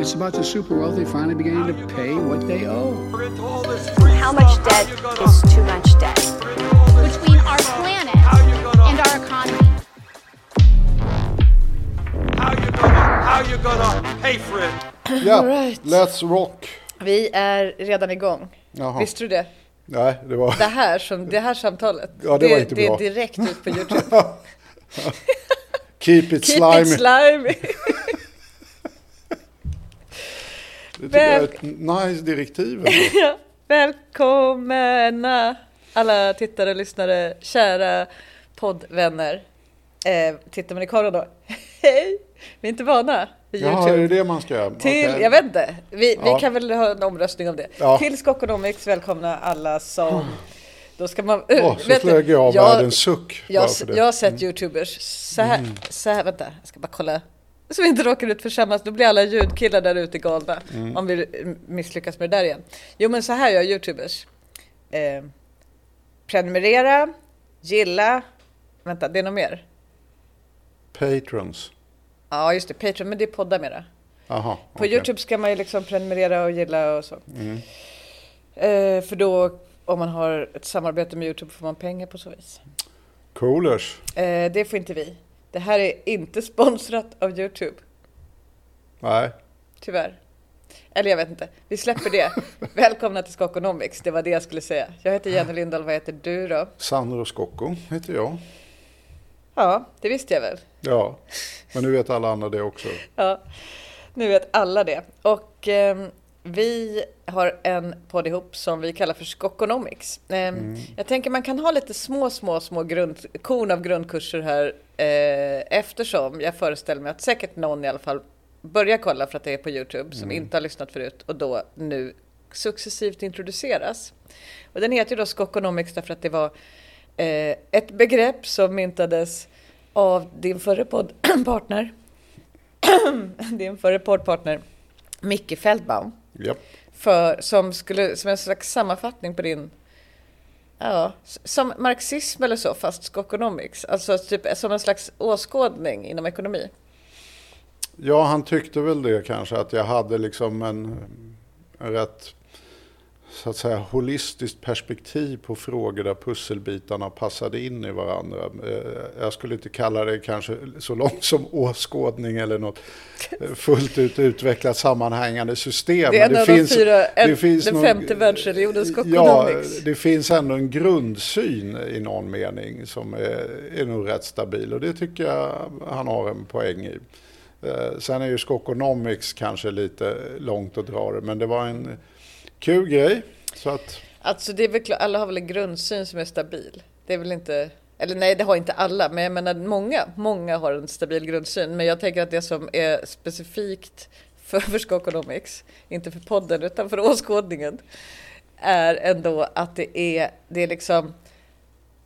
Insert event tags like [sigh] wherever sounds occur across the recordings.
It's about the super wealthy finally beginning to pay what they owe. How much debt is too much debt? between our planet and our economy. How you gonna, how you gonna pay for it? [coughs] Ja, Alright. let's rock. Vi är redan igång. Jaha. Visste du det? Nej, det var... Det här, som, det här samtalet, Ja, det var inte det bra. är direkt ut på [laughs] YouTube. Keep it Keep slimy. it slimy. [laughs] Det tycker jag är Väl- ett nice direktiv. [laughs] Välkomna alla tittare och lyssnare, kära poddvänner. Eh, tittar man i kameran då? [laughs] Hej! Vi är inte vana vid Jaha, är YouTube. det det man ska göra? Till, Okej. jag vet inte, vi, Ja. vi kan väl ha en omröstning om det. Ja. Till Skokonomics, välkomna alla som... Då ska man... Åh, så flög jag av världens suck. Jag. Mm. jag har sett YouTubers så här, så här, vänta, jag ska bara kolla. Så vi inte råkar ut för samma, då blir alla ljudkillar där ute galna. Mm. Om vi misslyckas med det där igen. Jo men så här gör YouTubers. Eh, prenumerera, gilla, vänta det är något mer? Patrons. Ja just det, Patreon, men det är poddar mera. Jaha, På okej. YouTube ska man ju liksom prenumerera och gilla och så. Mm. Eh, för då, om man har ett samarbete med YouTube får man pengar på så vis. Coolers. Eh, det får inte vi. Det här är inte sponsrat av YouTube. Nej. Tyvärr. Eller jag vet inte. Vi släpper det. [laughs] Välkomna till Skokonomics. Det var det jag skulle säga. Jag heter Jenny Lindahl. Vad heter du då? Sandro Scocco heter jag. Ja, det visste jag väl. Ja, men nu vet alla andra det också. Ja, nu vet alla det. Och ehm, vi har en podd ihop som vi kallar för Skokonomics. Ehm, Jag tänker man kan ha lite små, små, små grund, korn av grundkurser här eh, eftersom jag föreställer mig att säkert någon i alla fall börjar kolla för att det är på Youtube som inte har lyssnat förut och då nu successivt introduceras. Och den heter ju då Skokonomics därför att det var eh, ett begrepp som myntades av din förre poddpartner [clears throat] [clears throat] din förre poddpartner Micke Feldbaum Japp. för, som, skulle, som en slags sammanfattning på din Ja, som marxism eller så, fast skokonomics. Alltså typ som en slags åskådning inom ekonomi. Ja, han tyckte väl det kanske att jag hade liksom en, en rätt så att säga holistiskt perspektiv på frågor där pusselbitarna passade in i varandra. Eh, Jag skulle inte kalla det kanske så långt som åskådning eller något fullt ut utvecklat sammanhängande system. Det är en av de fyra, en, den nog- femte världsreligionen, Ja, skokonomics. det finns ändå en grundsyn i någon mening som är, är nog rätt stabil och det tycker jag han har en poäng i. Eh, Sen är ju Skokonomics kanske lite långt att dra det, men det var en kul grej. Så att, Alltså det är väl alla har väl en grundsyn som är stabil. Det är väl inte, eller nej det har inte alla, men jag menar många, många har en stabil grundsyn. Men jag tänker att det som är specifikt för, för Skokonomics, inte för podden utan för åskådningen, är ändå att det är, det är liksom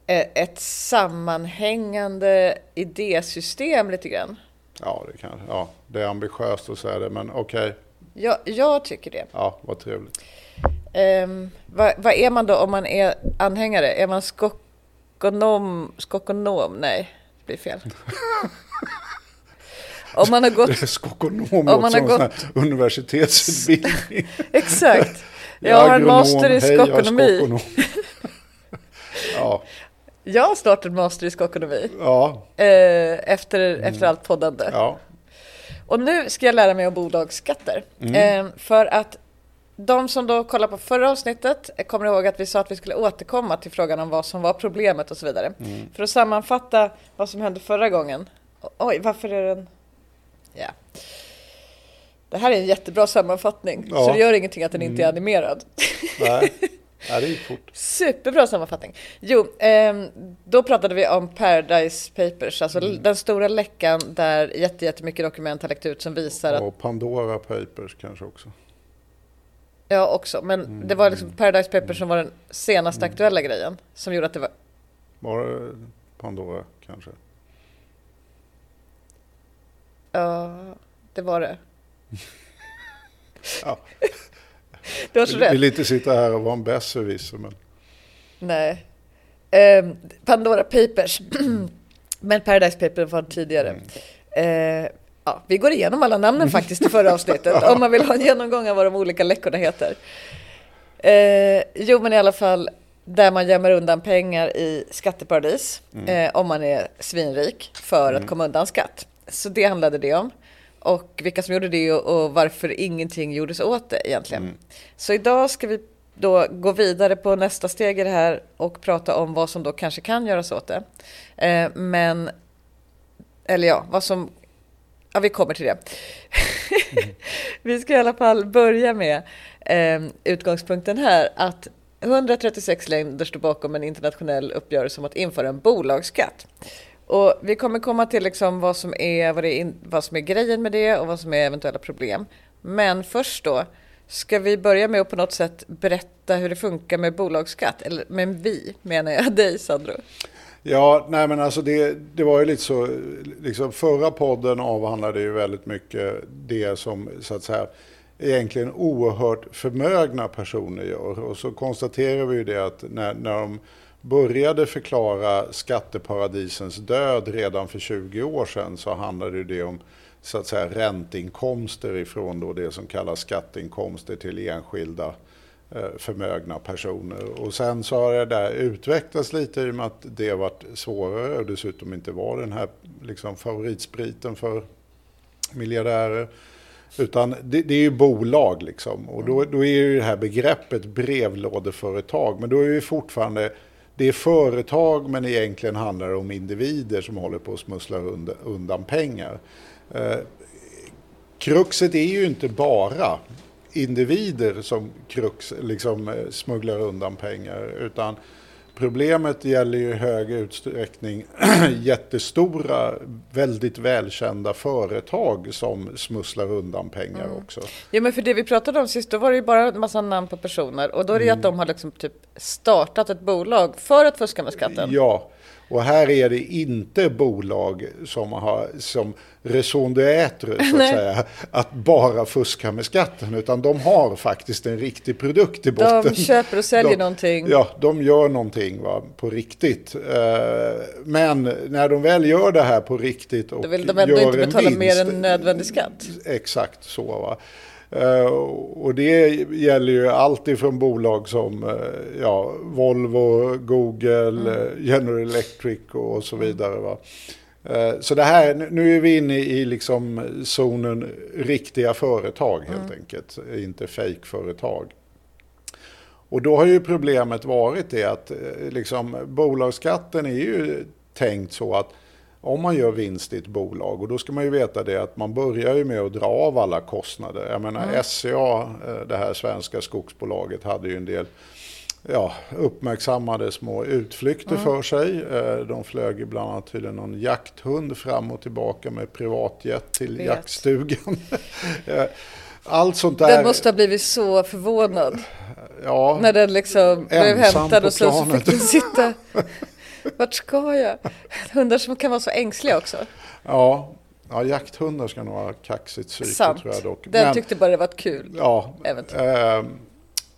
eh, ett sammanhängande idésystem lite grann. ja, det, kan, ja, det är ambitiöst att säga det, men okej, Jag, jag tycker det. ja, vad trevligt. Um, vad, vad är man då om man är anhängare? Är man skokonom? Skokonom? Nej, det blir fel. [laughs] om man har gått... Skokonom Om man har gått- universitetsutbildning. [laughs] Exakt. Jag är har en master i hej, jag skokonomi. skokonom. [laughs] ja, Jag har startat en master i skokonomi. ja, Eh, efter, efter allt poddande. ja. Och nu ska jag lära mig om bolagsskatter. Eh, för att de som då kollar på förra avsnittet eh, kommer ihåg att vi sa att vi skulle återkomma till frågan om vad som var problemet och så vidare. För att sammanfatta vad som hände förra gången. Oj, varför är den... Ja. Det här är en jättebra sammanfattning, Ja. så det gör ingenting att den inte är animerad. Nej, [laughs] det gick fort. Superbra sammanfattning. Jo, ehm, då pratade vi om Paradise Papers, alltså den stora läckan där jätte- jättemycket dokument har läckt ut som visar att Och Pandora Papers kanske också. Ja, också. Men det var liksom Paradise Papers som var den senaste aktuella grejen. Som gjorde att det var... Var det Pandora kanske? Ja, det var det. Ja. [laughs] Du har så rätt. vill inte sitta här och vara en besserwisser men Nej. Ehm, Pandora Papers. [clears throat] Men Paradise Papers var tidigare. Eh, Ja, vi går igenom alla namnen faktiskt i förra avsnittet [laughs] om man vill ha en genomgång av vad de olika läckorna heter. Eh, jo, men i alla fall där man gömmer undan pengar i skatteparadis eh, om man är svinrik för att komma undan skatt. Så det handlade det om. Och vilka som gjorde det och, och varför ingenting gjordes åt det egentligen. Så idag ska vi då gå vidare på nästa steg i det här och prata om vad som då kanske kan göras åt det. Eh, men, eller ja, vad som Ja, vi kommer till det. [laughs] vi ska i alla fall börja med eh, utgångspunkten här att 136 länder står bakom en internationell uppgörelse om att införa en bolagsskatt. Och vi kommer komma till liksom vad, som är, vad, det är vad som är grejen med det och vad som är eventuella problem. Men först då, ska vi börja med att på något sätt berätta hur det funkar med bolagsskatt? Eller med vi, menar jag [laughs] dig Sandro. Ja, nej men alltså det, det var ju lite så, liksom förra podden avhandlade ju väldigt mycket det som så att säga egentligen oerhört förmögna personer gör. Och så konstaterar vi ju det att när, när de började förklara skatteparadisens död redan för 20 år sedan så handlade ju det om så att säga ränteinkomster ifrån då det som kallas skatteinkomster till enskilda eh, förmögna personer. Och sen så har det där utvecklats lite i och med att det har varit svårare och dessutom inte var den här liksom favoritspriten för miljardärer. Utan det, det är ju bolag liksom. Och då, då är ju det här begreppet brevlådeföretag. Men då är vi fortfarande, det är företag men egentligen handlar det om individer som håller på att smussla undan, undan pengar. Eh, kruxet är ju inte bara individer som krux, liksom, eh, smugglar undan pengar. Utan problemet gäller ju i hög utsträckning [clears throat] jättestora, väldigt välkända företag som smusslar undan pengar också. Ja men för det vi pratade om sist, då var det ju bara en massa namn på personer och då är det ju att de har liksom typ startat ett bolag för att fuska med skatten. Ja, och här är det inte bolag som har som raison d'être, så att säga, att bara fuska med skatten, utan de har faktiskt en riktig produkt i botten. De köper och säljer de, någonting. Ja, de gör någonting va, på riktigt. Eh, Men när de väl gör det här på riktigt och Då vill de ändå gör inte betala vinst, mer än nödvändig skatt. Exakt så. Va? Eh, och det gäller ju allt ifrån bolag som eh, ja, Volvo, Google, Mm. eh, General Electric och så vidare. Va? Så det här, nu är vi inne i liksom zonen riktiga företag helt Mm. enkelt, inte fejkföretag. Och då har ju problemet varit det att liksom, bolagsskatten är ju tänkt så att om man gör vinst i ett bolag och då ska man ju veta det att man börjar ju med att dra av alla kostnader. Jag menar SCA, eh, det här svenska skogsbolaget, hade ju en del ja, uppmärksammade små utflykter för sig. Eh, De flög bland annat till någon jakthund fram och tillbaka med privatjet till Vet. jaktstugan. [laughs] Eh, Allt sånt där. Den måste ha blivit så förvånad ja, när den liksom blev hämtad och så fick den sitta. [laughs] Vart ska jag? Hundar som kan vara så ängsliga också. ja, ja, jakthundar ska nog ha kaxigt psyke Sant. tror jag dock. Den Men- tyckte bara det var kul. Ja, Äventyr. eh,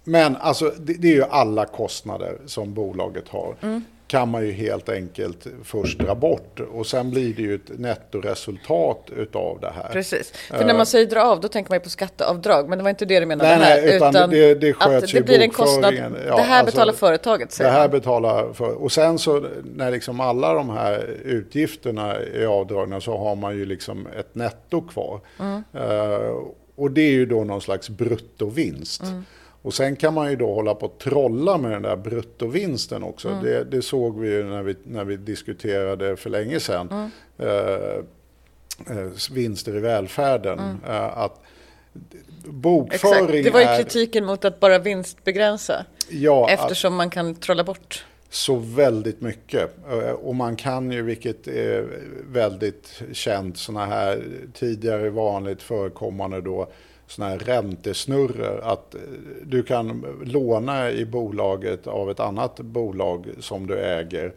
men alltså det, det är ju alla kostnader som bolaget har. Mm. Kan man ju helt enkelt först dra bort och sen blir det ju ett nettoresultat utav det här. Precis. För när man säger dra av, då tänker man ju på skatteavdrag. Men det var inte det du menade Nej, här. nej, utan det- det sköts ju det blir en kostnad. Ja, det här alltså, betalar företaget, Det säger här man. betalar för, och sen så när liksom alla de här utgifterna är avdragna så har man ju liksom ett netto kvar. Mm. Eh, och det är ju då någon slags bruttovinst. Mm. Och sen kan man ju då hålla på och trolla med den där bruttovinsten också. Mm. Det, det såg vi ju när vi, när vi diskuterade för länge sedan. Mm. Eh, eh, vinster i välfärden. Eh, att Exakt. bokföring Det var ju är... kritiken mot att bara vinstbegränsa. Ja, att- Eftersom man kan trolla bort. så väldigt mycket. Eh, Och man kan ju, vilket är väldigt känt, sådana här tidigare vanligt förekommande då, sådana här räntesnurror. Att eh, du kan låna i bolaget av ett annat bolag som du äger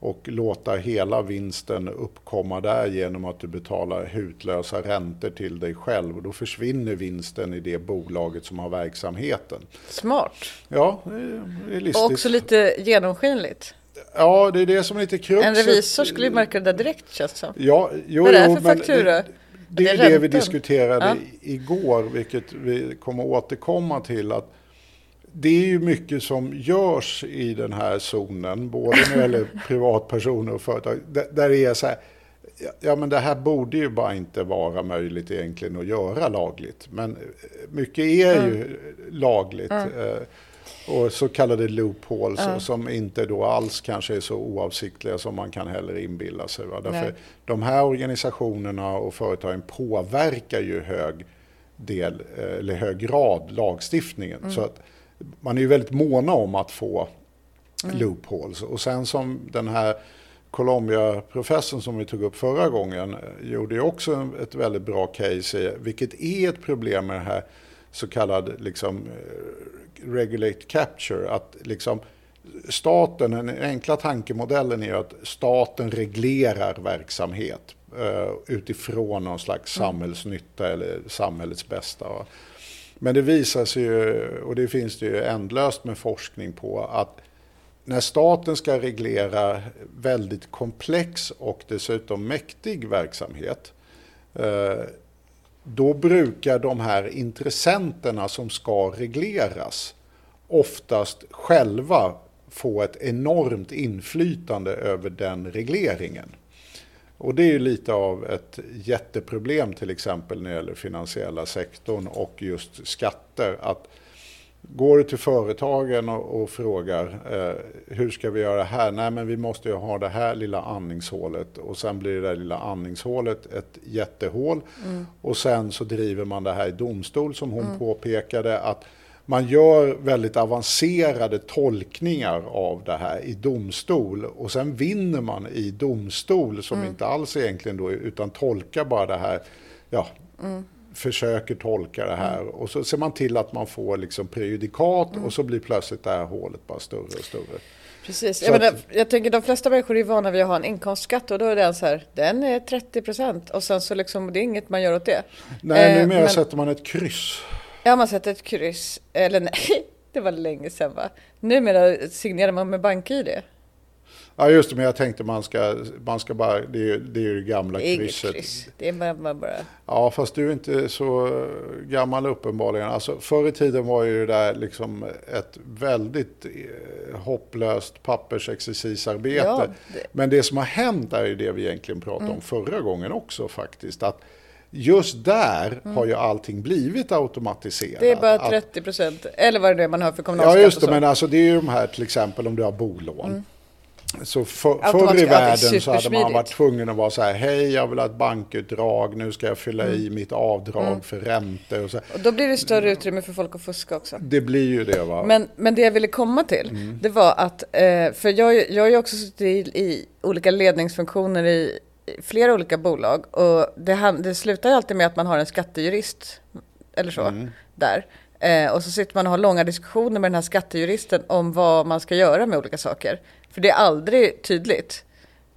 och låta hela vinsten uppkomma där genom att du betalar hutlösa räntor till dig själv. Och då försvinner vinsten i det bolaget som har verksamheten. Smart. Ja, det är- det är listigt. Och också lite genomskinligt. Ja, det är det som är lite kruxet. En revisor skulle ju märka det där direkt känns det som. Ja, jo, Vad är det här jo, för men faktura? Det, är Det är det vi diskuterade Ja. igår, vilket vi kommer återkomma till. att det är ju mycket som görs i den här zonen, både när det gäller [laughs] privatpersoner och företag, där det är så här, ja, men det här borde ju bara inte vara möjligt egentligen att göra lagligt. Men mycket är ju lagligt. eh, Och så kallade loopholes som inte då alls kanske är så oavsiktliga som man kan heller inbilla sig. Va? Därför Nej. de här organisationerna och företagen påverkar ju hög del, eh, eller hög grad lagstiftningen. Så att man är ju väldigt måna om att få loopholes. Och sen som den här Colombia-professorn som vi tog upp förra gången eh, gjorde ju också ett väldigt bra case i vilket är ett problem med det här så kallad liksom, eh, regulate capture. Att liksom staten, den enkla tankemodellen är att staten reglerar verksamhet eh, utifrån någon slags samhällsnytta eller samhällets bästa. Men det visar sig ju, och det finns det ju ändlöst med forskning på, att när staten ska reglera väldigt komplex och dessutom mäktig verksamhet, eh, då brukar de här intressenterna som ska regleras oftast själva få ett enormt inflytande över den regleringen. Och det är ju lite av ett jätteproblem till exempel när det gäller finansiella sektorn och just skatter. Att går du till företagen och, och frågar eh, hur ska vi göra här? Nej men vi måste ju ha det här lilla andningshålet. Och sen blir det där lilla andningshålet ett jättehål. Och sen så driver man det här i domstol som hon påpekade att man gör väldigt avancerade tolkningar av det här i domstol. Och sen vinner man i domstol som inte alls egentligen då utan tolkar bara det här, ja, försöker tolka det här och så ser man till att man får liksom prejudikat och så blir plötsligt det här hålet bara större och större. Precis. Jag, menar, jag tänker de flesta människor är vana vid att ha en inkomstskatt och då är den så här, den är 30 procent och sen så liksom, det är inget man gör åt det. Nej, Eh, numera men- sätter man ett kryss. Ja, man sätter ett kryss, eller nej, [laughs] det var länge sedan va? Numera signerar man med BankID. Ja just det, men jag tänkte man ska, man ska bara, det är det, är ju det gamla Det är krysset. kryss, det är bara, bara, bara. Ja, fast du är inte så gammal uppenbarligen. Alltså, förr i tiden var ju det där liksom ett väldigt eh, hopplöst pappersexercisarbete. Ja, det- Mm. Men det som har hänt är ju det vi egentligen pratade om förra gången också faktiskt. Att just där har ju allting blivit automatiserat. Mm. Det är bara Att- 30 procent, eller vad det är man har för kommunalskatt Ja just det, men alltså det är ju de här till exempel om du har bolån. Så för, förr i världen så hade man varit tvungen att vara så här, hej jag vill ha ett bankutdrag, nu ska jag fylla i Mm. mitt avdrag för räntor och så. Och då blir det större utrymme för folk att fuska också. Det blir ju det va. Men, men det jag ville komma till, Mm. det var att, eh, för jag, jag har ju också suttit i, i olika ledningsfunktioner i i flera olika bolag och det, det slutar ju alltid med att man har en skattejurist, eller så, Mm. där. Eh, och så sitter man och har långa diskussioner med den här skattejuristen om vad man ska göra med olika saker. För det är aldrig tydligt.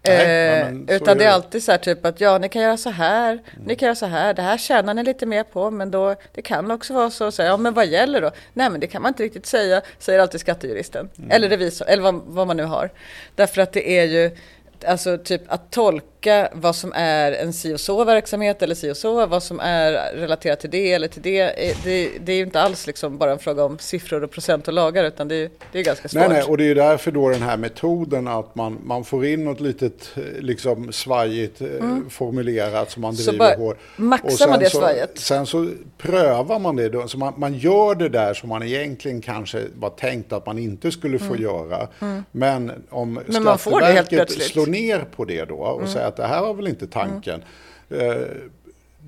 Nej, Eh, så utan det är alltid så här typ att ja, ni kan göra så här, ni kan göra så här, det här tjänar ni lite mer på, men då, det kan också vara så, så här, ja men vad gäller då? Nej men det kan man inte riktigt säga, säger alltid skattejuristen, Mm. eller revisor, eller vad, vad man nu har. Därför att det är ju, alltså typ att tolka vad som är en si och så verksamhet eller si och så, vad som är relaterat till det eller till det, eh, det, det är ju inte alls liksom bara en fråga om siffror och procent och lagar, utan det, är- det är ganska svårt. Nej, nej, och det är ju därför då den här metoden att man, man får in något litet eh, liksom svajigt eh, formulerat som man Mm. Så driver bara hårt. maxar man det så, svajet. Sen så prövar man det då, så man, man gör det där som man egentligen kanske var tänkt att man inte skulle få göra. Men om Mm. Men man får det helt Skatteverket slår ner på det då och Mm. säger att det här var väl inte tanken. Eh,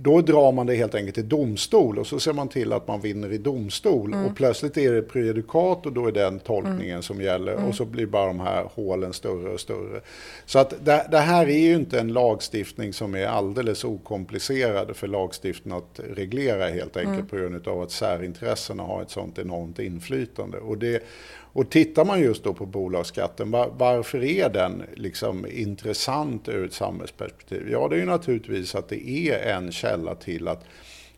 då drar man det helt enkelt till domstol och så ser man till att man vinner i domstol. Mm. Och plötsligt är det prejudikat och då är den tolkningen Mm. som gäller. Och så blir bara de här hålen större och större. Så att det, det här är ju inte en lagstiftning som är alldeles okomplicerad för lagstiftningen att reglera helt enkelt Mm. på grund av att särintressena har ett sånt enormt inflytande. Och, det, och tittar man just då på bolagsskatten, var, varför är den liksom intressant ur ett samhällsperspektiv? Ja, det är ju naturligtvis att det är en källa till att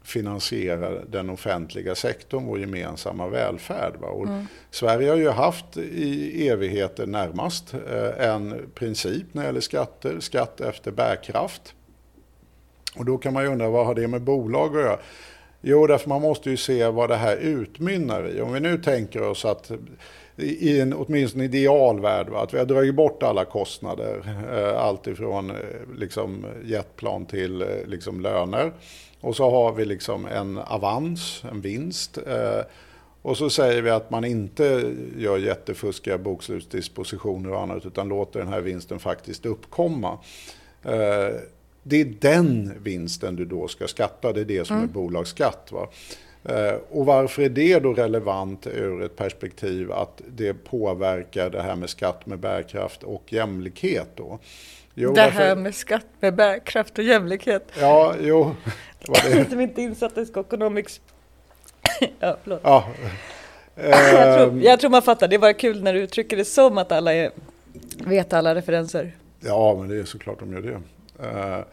finansiera den offentliga sektorn, vår gemensamma välfärd. Va? Och Sverige har ju haft i evigheter närmast eh, en princip när det gäller skatter, skatt efter bärkraft. Och då kan man ju undra vad har det med bolag att göra? Jo, därför man måste ju se vad det här utmynnar i. Om vi nu tänker oss att i en åtminstone idealvärld, va, att vi har dragit bort alla kostnader, eh, allt ifrån eh, liksom, jetplan till eh, liksom, löner. Och så har vi liksom en avans, en vinst. Och så säger vi att man inte gör jättefuskiga bokslutsdispositioner och annat utan låter den här vinsten faktiskt uppkomma. Det är den vinsten du då ska skatta, det är det som är bolagsskatt. Va? Eh, Och varför är det då relevant ur ett perspektiv att det påverkar det här med skatt med bärkraft och jämlikhet då? Jo, Det här med skatt med bärkraft och jämlikhet. Ja, jo. det var det. [laughs] Som inte insatt i Skokonomics. ja, förlåt. Ja. Jag tror, Ehm, jag tror man fattar, det var kul när du uttrycker det som att alla är, vet alla referenser. Ja, men det är såklart de gör det.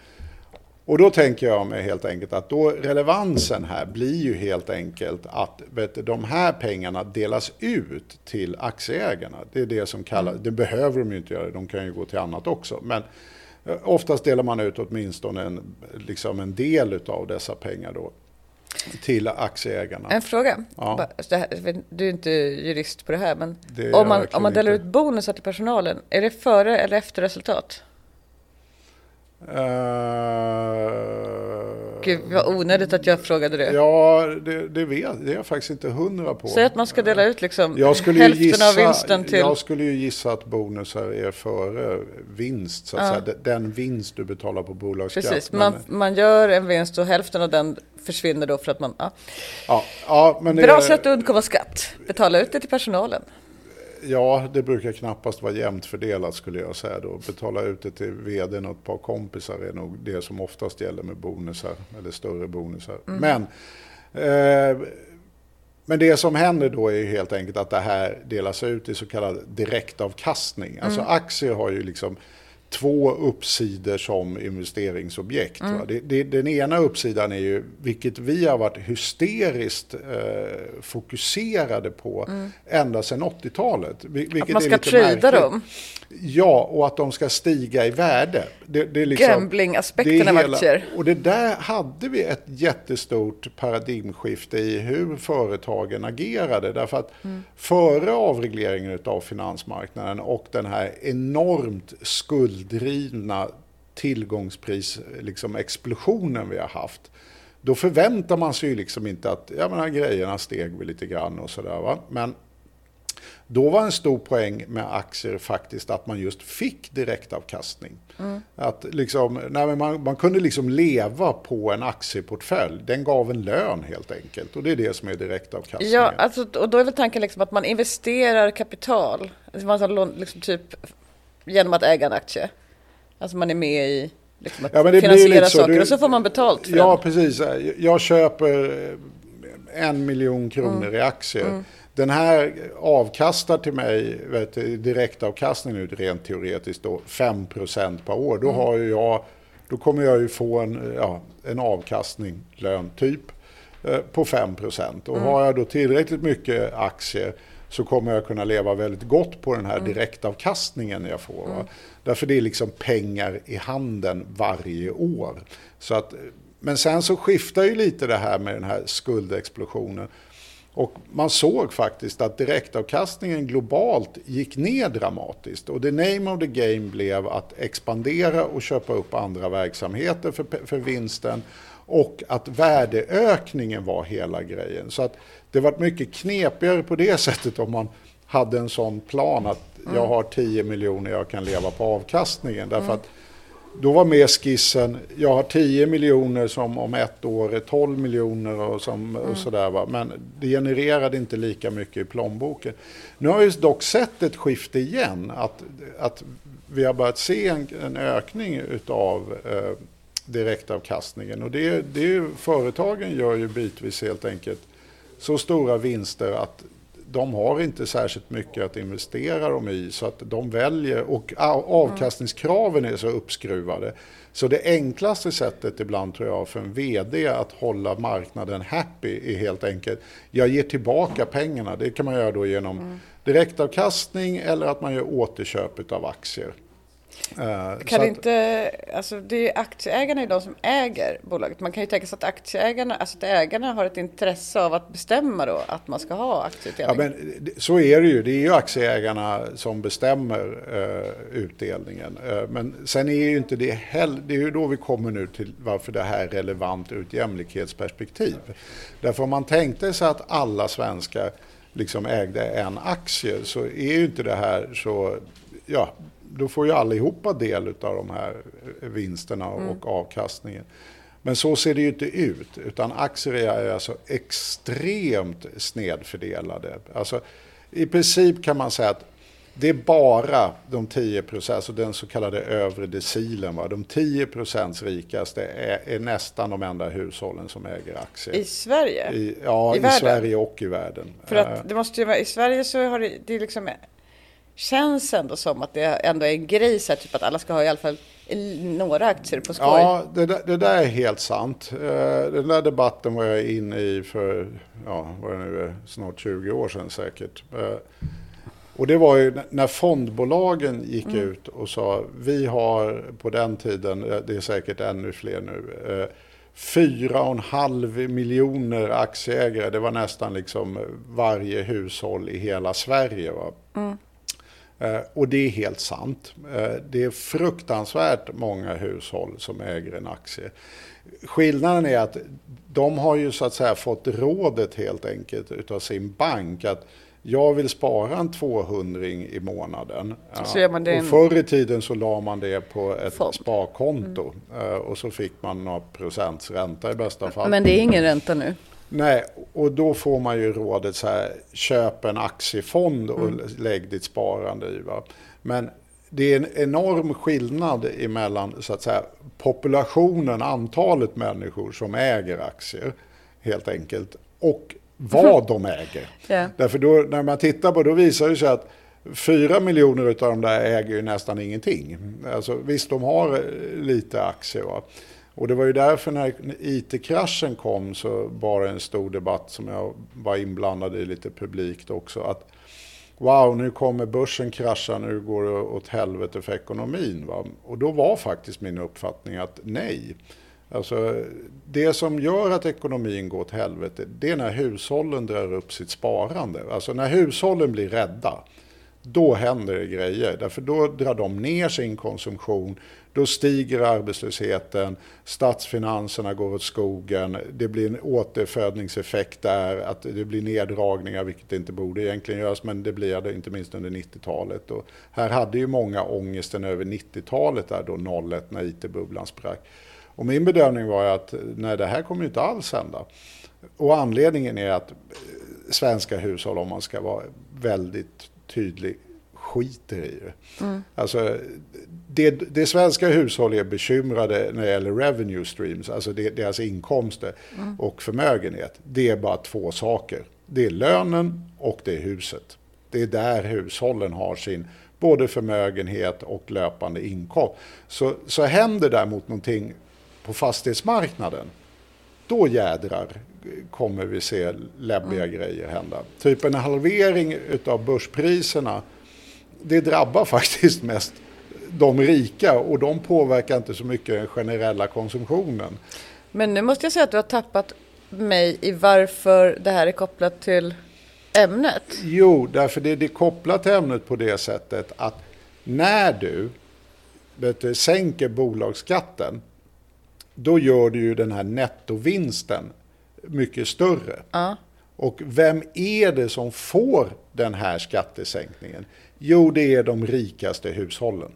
Och då tänker jag mig helt enkelt att då relevansen här blir ju helt enkelt att vet, du, de här pengarna delas ut till aktieägarna. Det är det som kallas, det behöver de ju inte göra, de kan ju gå till annat också. Men eh, oftast delar man ut åtminstone en, liksom en del av dessa pengar då till aktieägarna. En fråga. Ja. Du är inte jurist på det här, men Det om man, om man delar inte. ut bonusar till personalen, är det före eller efter resultat? Eh, Gud vad onödigt att jag frågade det. Ja, det, det vet det är jag faktiskt inte hundra på. Säg att man ska dela ut liksom hälften gissa, av vinsten till... jag skulle ju gissa att bonusar är före vinst. Så att Ja. säga. Den- vinst du betalar på bolagsskatt. Precis, Men- man, man gör en vinst och hälften av den försvinner då för att man... Ja. ja, ja, men det, Bra sätt att undkomma skatt. Betala ut det till personalen. Ja, det brukar knappast vara jämnt fördelat skulle jag säga. Då. Betala ut det till vdn och ett par kompisar är nog det som oftast gäller med bonusar, eller större bonusar. Mm. Men, eh, men det som händer då är helt enkelt att det här delas ut i så kallad direktavkastning. Alltså Mm. aktier har ju liksom två uppsidor som investeringsobjekt. Mm. Det, det, den ena uppsidan är ju, vilket vi har varit hysteriskt eh, fokuserade på ända sedan 80-talet. Vil- Vilket Mm. Att man är ska trada dem. Ja, och att de ska stiga i värde. Det, det är liksom, Gambling-aspekten av aktier. Och det där hade vi ett jättestort paradigmskifte i hur företagen agerade. Därför att Mm. före avregleringen av finansmarknaden och den här enormt skulddrivna tillgångspris, liksom explosionen vi har haft. Då förväntar man sig ju liksom inte att, jag menar grejerna steg väl lite grann och sådär. Men då var en stor poäng med aktier faktiskt att man just fick direktavkastning. Att liksom, nej man, man kunde liksom leva på en aktieportfölj. Den gav en lön helt enkelt. Och det är det som är direktavkastningen. Ja, alltså, och då är väl tanken liksom att man investerar kapital. Alltså man liksom typ genom att äga en aktie. Alltså man är med i liksom att Ja, men det blir finansiera lite så. saker Du- och så får man betalt för Ja, den. precis. Jag köper en miljon kronor Mm. i aktier. Den här avkastar till mig, vet, direktavkastning nu rent teoretiskt då, 5% per år. Mm. Då, har ju jag, då kommer jag ju få en, ja, en avkastning, lön typ, eh, på 5% Och Mm. har jag då tillräckligt mycket aktier så kommer jag kunna leva väldigt gott på den här Mm. direktavkastningen jag får. Va? Därför det är liksom pengar i handen varje år. Så att, men sen så skiftar ju lite det här med den här skuldexplosionen. Och man såg faktiskt att direktavkastningen globalt gick ner dramatiskt. Och the name of the game blev att expandera och köpa upp andra verksamheter för, för vinsten. Och att värdeökningen var hela grejen. Så att det var mycket knepigare på det [laughs] sättet om man hade en sån plan att jag har 10 miljoner jag kan leva på avkastningen. Därför att då var med skissen, jag har 10 miljoner som om ett år är 12 miljoner och, som, och sådär. Va? Men det genererade inte lika mycket i plånboken. Nu har vi dock sett ett skifte igen. Att, att vi har börjat se en, en ökning utav eh, direktavkastningen. Och det, det är företagen gör ju bitvis helt enkelt så stora vinster att de har inte särskilt mycket att investera dem i så att de väljer och avkastningskraven är så uppskruvade. Så det enklaste sättet ibland tror jag för en VD att hålla marknaden happy är helt enkelt jag ger tillbaka pengarna. Det kan man göra då genom direktavkastning eller att man gör återköp av aktier. Så Kan inte, alltså det är aktieägarna är de som äger bolaget. Man kan ju tänka sig att aktieägarna, alltså att ägarna har ett intresse av att bestämma då att man ska ha Ja, aktieutdelning. men det- så är det ju. Det är ju aktieägarna som bestämmer eh, utdelningen. Eh, men sen är ju inte det heller... Det är ju då vi kommer nu till varför det här är relevant ur ett jämlikhetsperspektiv. Därför om man tänkte sig att alla svenskar liksom ägde en aktie så är ju inte det här så... Ja, då får ju allihopa del av de här vinsterna och avkastningen. Men så ser det ju inte ut, utan aktier är alltså extremt snedfördelade. Alltså, I princip kan man säga att det är bara de 10 procent, alltså den så kallade övre decilen, va? de 10 procents rikaste är, är nästan de enda hushållen som äger aktier. I Sverige? I, ja, i i? Sverige och i världen. För Eh, att det måste ju vara, i Sverige så har det, det är liksom, känns ändå som att det ändå är en grej så här, typ att alla ska ha i alla fall några aktier på skoj. Ja, det där, det där är helt sant. Eh, Den där debatten var jag inne i för, ja, vad det nu är, snart 20 år sedan säkert. Eh, Och det var ju när fondbolagen gick ut och sa, vi har på den tiden, eh, det är säkert ännu fler nu, fyra och en halv miljoner aktieägare. Det var nästan liksom varje hushåll i hela Sverige. Va? Eh, Och det är helt sant. Eh, Det är fruktansvärt många hushåll som äger en aktie. Skillnaden är att de har ju så att säga fått rådet helt enkelt utav sin bank att jag vill spara en 200 i månaden. Man det och förr i tiden så la man det på ett Fond. sparkonto eh, och så fick man några procents ränta i bästa fall. Men det är ingen ränta nu. Nej, och då får man ju rådet så här, köp en aktiefond och lägg ditt sparande i. Va? Men det är en enorm skillnad emellan så att säga, populationen, antalet människor som äger aktier helt enkelt och vad [laughs] de äger. Ja. Därför då, när man tittar på då visar det sig att Fyra miljoner av de där äger ju nästan ingenting. Alltså, visst, de har eh, lite aktier. Va? Och det var ju därför när IT-kraschen kom så var det en stor debatt som jag var inblandad i lite publikt också. Att wow, nu kommer börsen krascha, nu går det åt helvete för ekonomin. Va? Och då var faktiskt min uppfattning att nej. Alltså, det som gör att ekonomin går åt helvete, det är när hushållen drar upp sitt sparande. Alltså när hushållen blir rädda, då händer det grejer. Därför då drar de ner sin konsumtion, då stiger arbetslösheten, statsfinanserna går åt skogen, det blir en återfödningseffekt där, att det blir neddragningar, vilket det inte borde egentligen göras, men det blir det inte minst under 90-talet. Och här hade ju många ångesten över 90-talet, där då 01 när IT-bubblan sprack. Och min bedömning var ju att nej, det här kommer ju inte alls hända. Och anledningen är att eh, svenska hushåll, om man ska vara väldigt tydlig, skiter i det. Alltså, det, det svenska hushåll är bekymrade när det gäller revenue streams, alltså det, deras inkomster och förmögenhet. Det är bara två saker. Det är lönen och det är huset. Det är där hushållen har sin både förmögenhet och löpande inkomst. Så, så händer däremot någonting på fastighetsmarknaden, då jädrar kommer vi se läbbiga grejer hända. Typ en halvering utav börspriserna, det drabbar faktiskt mest de rika och de påverkar inte så mycket den generella konsumtionen. Men nu måste jag säga att du har tappat mig i varför det här är kopplat till ämnet. Jo, därför det, det är kopplat till ämnet på det sättet att när du vet du, sänker bolagsskatten, då gör du ju den här nettovinsten mycket större. Ja. Och vem är det som får den här skattesänkningen? Jo, det är de rikaste hushållen.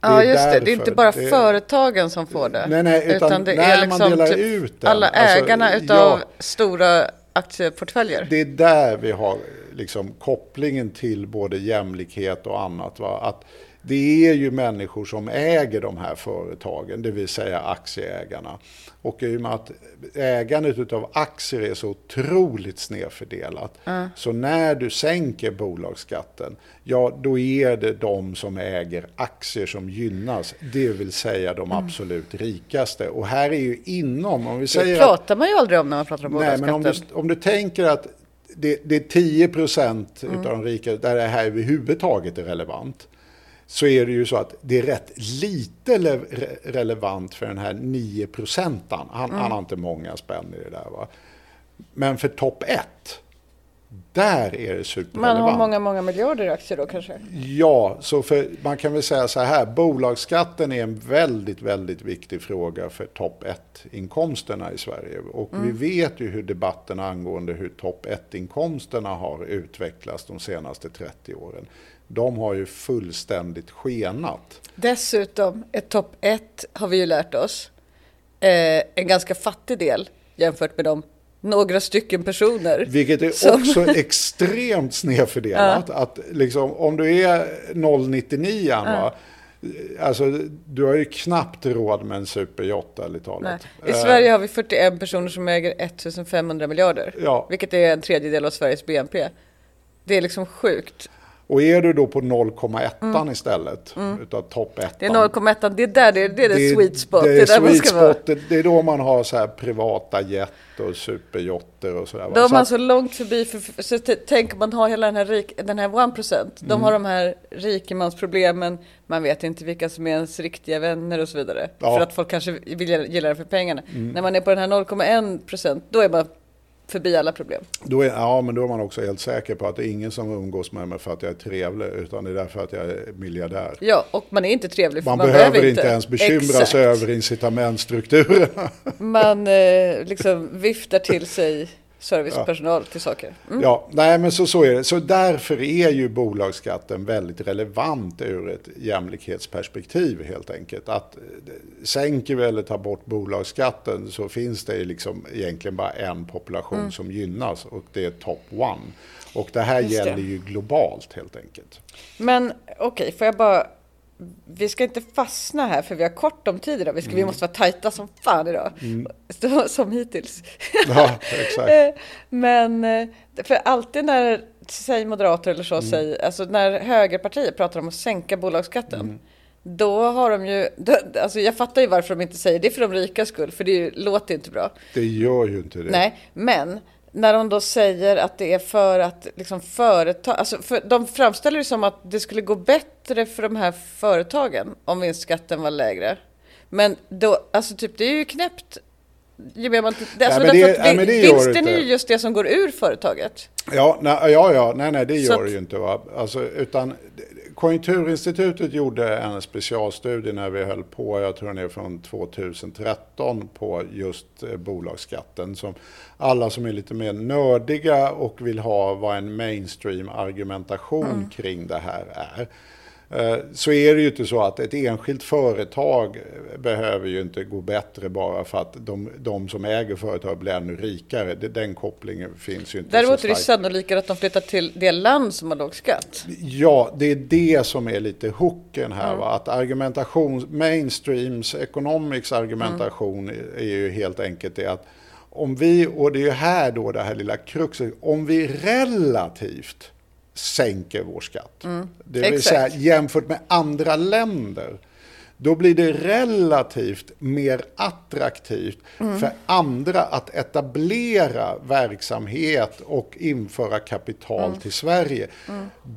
Det Ja, just det. Det är inte bara Det- företagen som får det. Nej, nej, utan det när är liksom typ den. alla Alltså, ägarna utav ja. stora aktieportföljer. Det är där vi har liksom kopplingen till både jämlikhet och annat. Va? Att det är ju människor som äger de här företagen, det vill säga aktieägarna. Och i och med att ägandet av aktier är så otroligt snedfördelat. Så när du sänker bolagsskatten, ja då är det de som äger aktier som gynnas. Det vill säga de absolut rikaste. Och här är ju inom, om vi Det säger att pratar man ju aldrig om när man pratar om Nej, men bolagsskatten. om du, om du tänker att det, det är 10 procent utav de rika där det här överhuvudtaget är relevant. Så är det ju så att det är rätt lite le- re- relevant för den här 9 procentaren. Han, han har inte många spänn i det där. Va? Men för topp 1, där är det Man superrelevant. har många, många miljarder aktier då kanske? Ja, så för, man kan väl säga så här, bolagsskatten är en väldigt, väldigt viktig fråga för topp 1-inkomsterna i Sverige. Och vi vet ju hur debatten angående hur topp 1-inkomsterna har utvecklats de senaste 30 åren. De har ju fullständigt skenat. Dessutom, ett topp 1 har vi ju lärt oss, eh, en ganska fattig del jämfört med de några stycken personer. Vilket är Som- också extremt snedfördelat. [laughs] Att liksom, om du är 099 va, alltså du har ju knappt råd med en superyacht ärligt Nej. talat. I Eh, Sverige har vi 41 personer som äger 1500 miljarder. Ja. Vilket är en tredjedel av Sveriges BNP. Det är liksom sjukt. Och är du då på 0,1 istället utav topp 1. Mm. Det är 0,1, det är där det är, det är det sweet spot. Det Det är, är där man sweet vara. spot. Det, det är då man har så här privata jet och superjotter och sådär. De har så långt förbi, för, så t- tänk om man har hela den här, rik, den här 1%. De Mm. har de här rikemansproblemen, man vet inte vilka som är ens riktiga vänner och så vidare. Ja. Mm. För att folk kanske vill gilla det för pengarna. När man är på den här 0,1% då är man förbi alla problem. Då är, ja, men då är man också helt säker på att det är ingen som umgås med mig för att jag är trevlig, utan det är därför att jag är miljardär. Ja, och man är inte trevlig för Man, man, behöver inte ens bekymra Exakt. sig över incitamentstrukturerna. Man eh, liksom viftar till sig servicepersonal till saker. Mm. Ja, nej men så, så är det. Så därför är ju bolagsskatten väldigt relevant ur ett jämlikhetsperspektiv helt enkelt. Att eh, sänker vi eller tar bort bolagsskatten så finns det liksom egentligen bara en population Mm. som gynnas och det är top one. Och det här Just det. gäller ju globalt helt enkelt. Men okej, får jag bara... Vi ska inte fastna här för vi har kort om tid idag. Vi, ska, Mm. vi måste vara tajta som fan idag. Så- Som hittills. [laughs] Ja, exakt. Eh, Men eh, för alltid när, säg moderater eller så, Mm. säg, alltså när högerpartier pratar om att sänka bolagsskatten. Mm. Då har de ju, alltså jag fattar ju varför de inte säger det är för de rika skull, för det ju, låter inte bra. Det gör ju inte det. Nej, men när de då säger att det är för att liksom företag, alltså för, de framställer det som att det skulle gå bättre för de här företagen om vinstskatten var lägre. Men då, alltså typ det är ju knäppt. Alltså det- nej, det vinsten är ju just det som går ur företaget. Ja, nej, ja, ja, nej, nej, det gör att- det ju inte. Va? Alltså, utan, Konjunkturinstitutet gjorde en specialstudie när vi höll på, jag tror den är från 2013, på just eh, bolagsskatten. Som alla som är lite mer nördiga och vill ha vad en mainstream-argumentation Mm. kring det här är. Eh, Så är det ju inte så att ett enskilt företag eh, behöver ju inte gå bättre bara för att de, de som äger företag blir ännu rikare. Den kopplingen finns ju inte Däremot är det sannolikare att de flyttar till det land som har låg skatt. Ja, det är det som är lite hooken här. Va? Att argumentation, mainstreams economics argumentation är ju helt enkelt det att om vi, och det är ju här då det här lilla kruxet, om vi relativt sänker vår skatt, det vill exakt. säga jämfört med andra länder, då blir det relativt mer attraktivt för andra att etablera verksamhet och införa kapital till Sverige.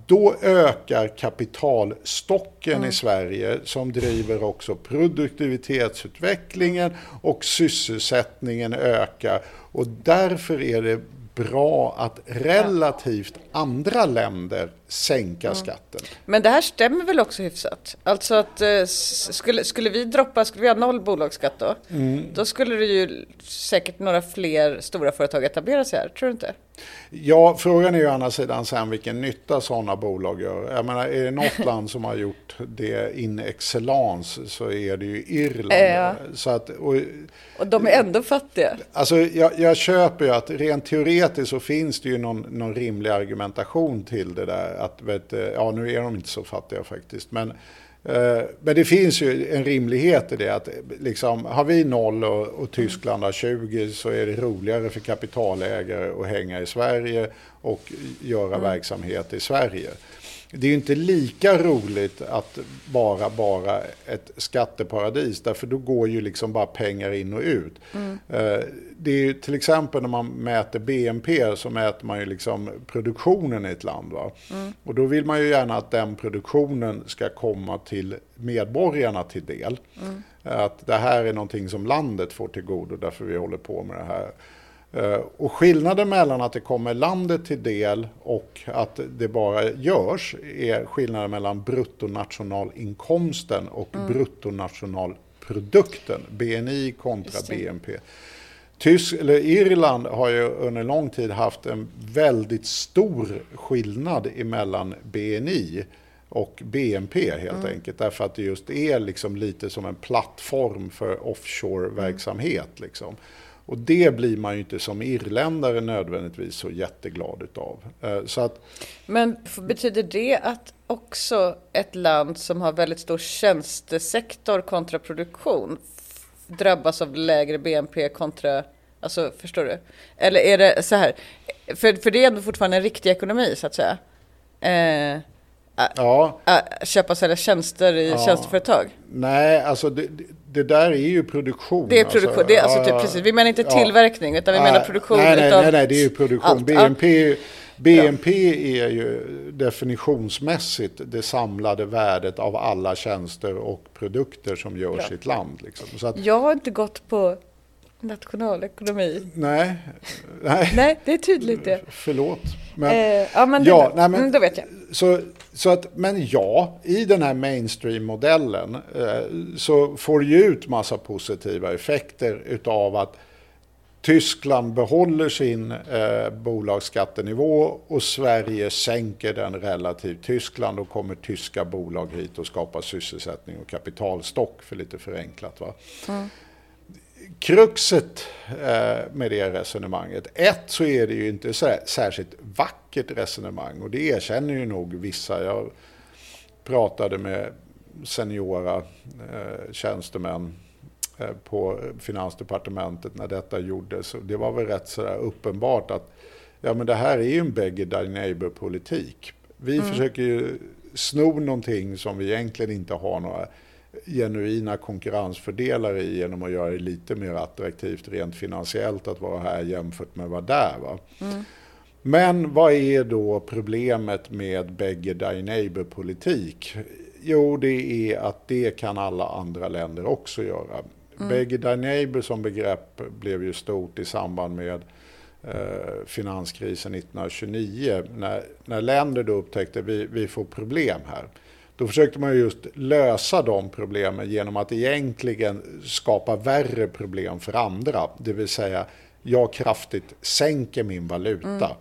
Då ökar kapitalstocken i Sverige som driver också produktivitetsutvecklingen och sysselsättningen ökar. Och därför är det bra att relativt andra länder sänka skatten. Men det här stämmer väl också hyfsat? Alltså att eh, skulle, skulle vi droppa, skulle vi ha noll bolagsskatt då? Mm. Då skulle det ju säkert några fler stora företag etablera sig här, tror du inte? Ja, frågan är ju å andra sidan sen vilken nytta sådana bolag gör. Jag menar, är det något land som har gjort det in excellence så är det ju Irland. Ja. Så att, och, Och de är ändå fattiga. alltså, jag, jag köper ju att rent teoretiskt så finns det ju någon, någon rimlig argumentation till det där. Att, vet, du, ja, nu är de inte så fattiga faktiskt. Men, eh, men det finns ju en rimlighet i det. att liksom, Har vi noll och, och Tyskland har 20 så är det roligare för kapitalägare att hänga i Sverige och göra verksamhet i Sverige. Det är ju inte lika roligt att vara bara ett skatteparadis. Därför då går ju liksom bara pengar in och ut. Eh, Det är ju till exempel när man mäter BNP så mäter man ju liksom produktionen i ett land. Va? Och då vill man ju gärna att den produktionen ska komma till medborgarna till del. Att det här är någonting som landet får till godo därför vi håller på med det här. Eh, Och skillnaden mellan att det kommer landet till del och att det bara görs är skillnaden mellan bruttonationalinkomsten och bruttonationalprodukten, BNI kontra BNP. Tysk, eller Irland har ju under lång tid haft en väldigt stor skillnad emellan BNI och BNP helt enkelt. Därför att det just är liksom lite som en plattform för offshore-verksamhet. Liksom. Och det blir man ju inte som irländare nödvändigtvis så jätteglad utav. Eh, så att, Men betyder det att också ett land som har väldigt stor tjänstesektor kontra produktion drabbas av lägre BNP kontra, alltså förstår du? Eller är det så här, för, för det är ändå fortfarande en riktig ekonomi så att säga. Eh, ja, köpa och sälja tjänster i tjänsteföretag. nej, alltså det, det- där är ju produktion. Det är produktion, det är alltså Ja, typ, ja. precis, vi menar inte Ja. tillverkning utan vi menar produktion nej, nej, utav nej, nej, det är ju produktion. allt. BNP, BNP är ju definitionsmässigt det samlade värdet av alla tjänster och produkter som görs i ett land. Liksom. Så att, Jag har inte gått på nationalekonomi. nej, nej, Nej, det är tydligt det. förlåt. Men, Eh, ja, men det, Ja, nej, men- mm, då vet jag. Så, så att, men ja, i den här mainstream-modellen eh, så får du ut massa positiva effekter utav att Tyskland behåller sin eh, bolagsskattenivå och Sverige sänker den relativt Tyskland och kommer tyska bolag hit och skapar sysselsättning och kapitalstock för lite förenklat. Va? Kruxet eh, med det resonemanget, ett så är det ju inte så särskilt vackert resonemang och det erkänner ju nog vissa. Jag pratade med seniora eh, tjänstemän eh, på Finansdepartementet när detta gjordes. Och det var väl rätt så uppenbart att ja, men det här är ju en beggar thy neighbor-politik. Vi försöker ju sno någonting som vi egentligen inte har några genuina konkurrensfördelar i genom att göra det lite mer attraktivt rent finansiellt att vara här jämfört med att vara där. Va? Men vad är då problemet med beggar thy neighbor-politik? Jo, det är att det kan alla andra länder också göra. Mm. Beggar thy neighbor som begrepp blev ju stort i samband med eh, finanskrisen 1929. När, när länder då upptäckte att vi, vi får problem här. Då försökte man ju just lösa de problemen genom att egentligen skapa värre problem för andra. Det vill säga, jag kraftigt sänker min valuta.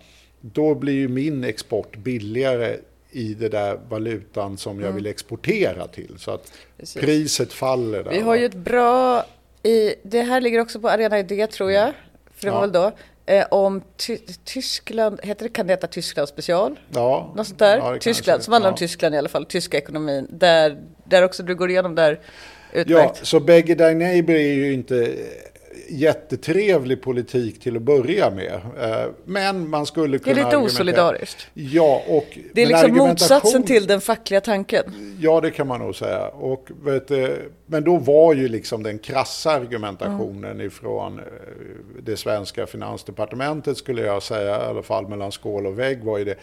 Då blir ju min export billigare i det där valutan som jag vill exportera till. Så att Precis. priset faller där. Vi har ju ett bra, i, det här ligger också på Arena Idé tror jag, för det Ja. då, eh, om ty, Tyskland, heter det, kan det heta Tyskland special? ja, Något sånt där? ja, Tyskland, som handlar om ja. Tyskland i alla fall, tyska ekonomin, där, där också du går igenom där Ja, utmärkt. så beggar thy neighbor är ju inte jättetrevlig politik till att börja med. Eh, Men man skulle det är kunna lite osolidariskt. Ja, och Det är liksom argumentation- motsatsen till den fackliga tanken. Ja, det kan man nog säga. Och, du, men då var ju liksom den krassa argumentationen ifrån eh, det svenska finansdepartementet, skulle jag säga, i alla fall mellan skål och vägg, var ju det.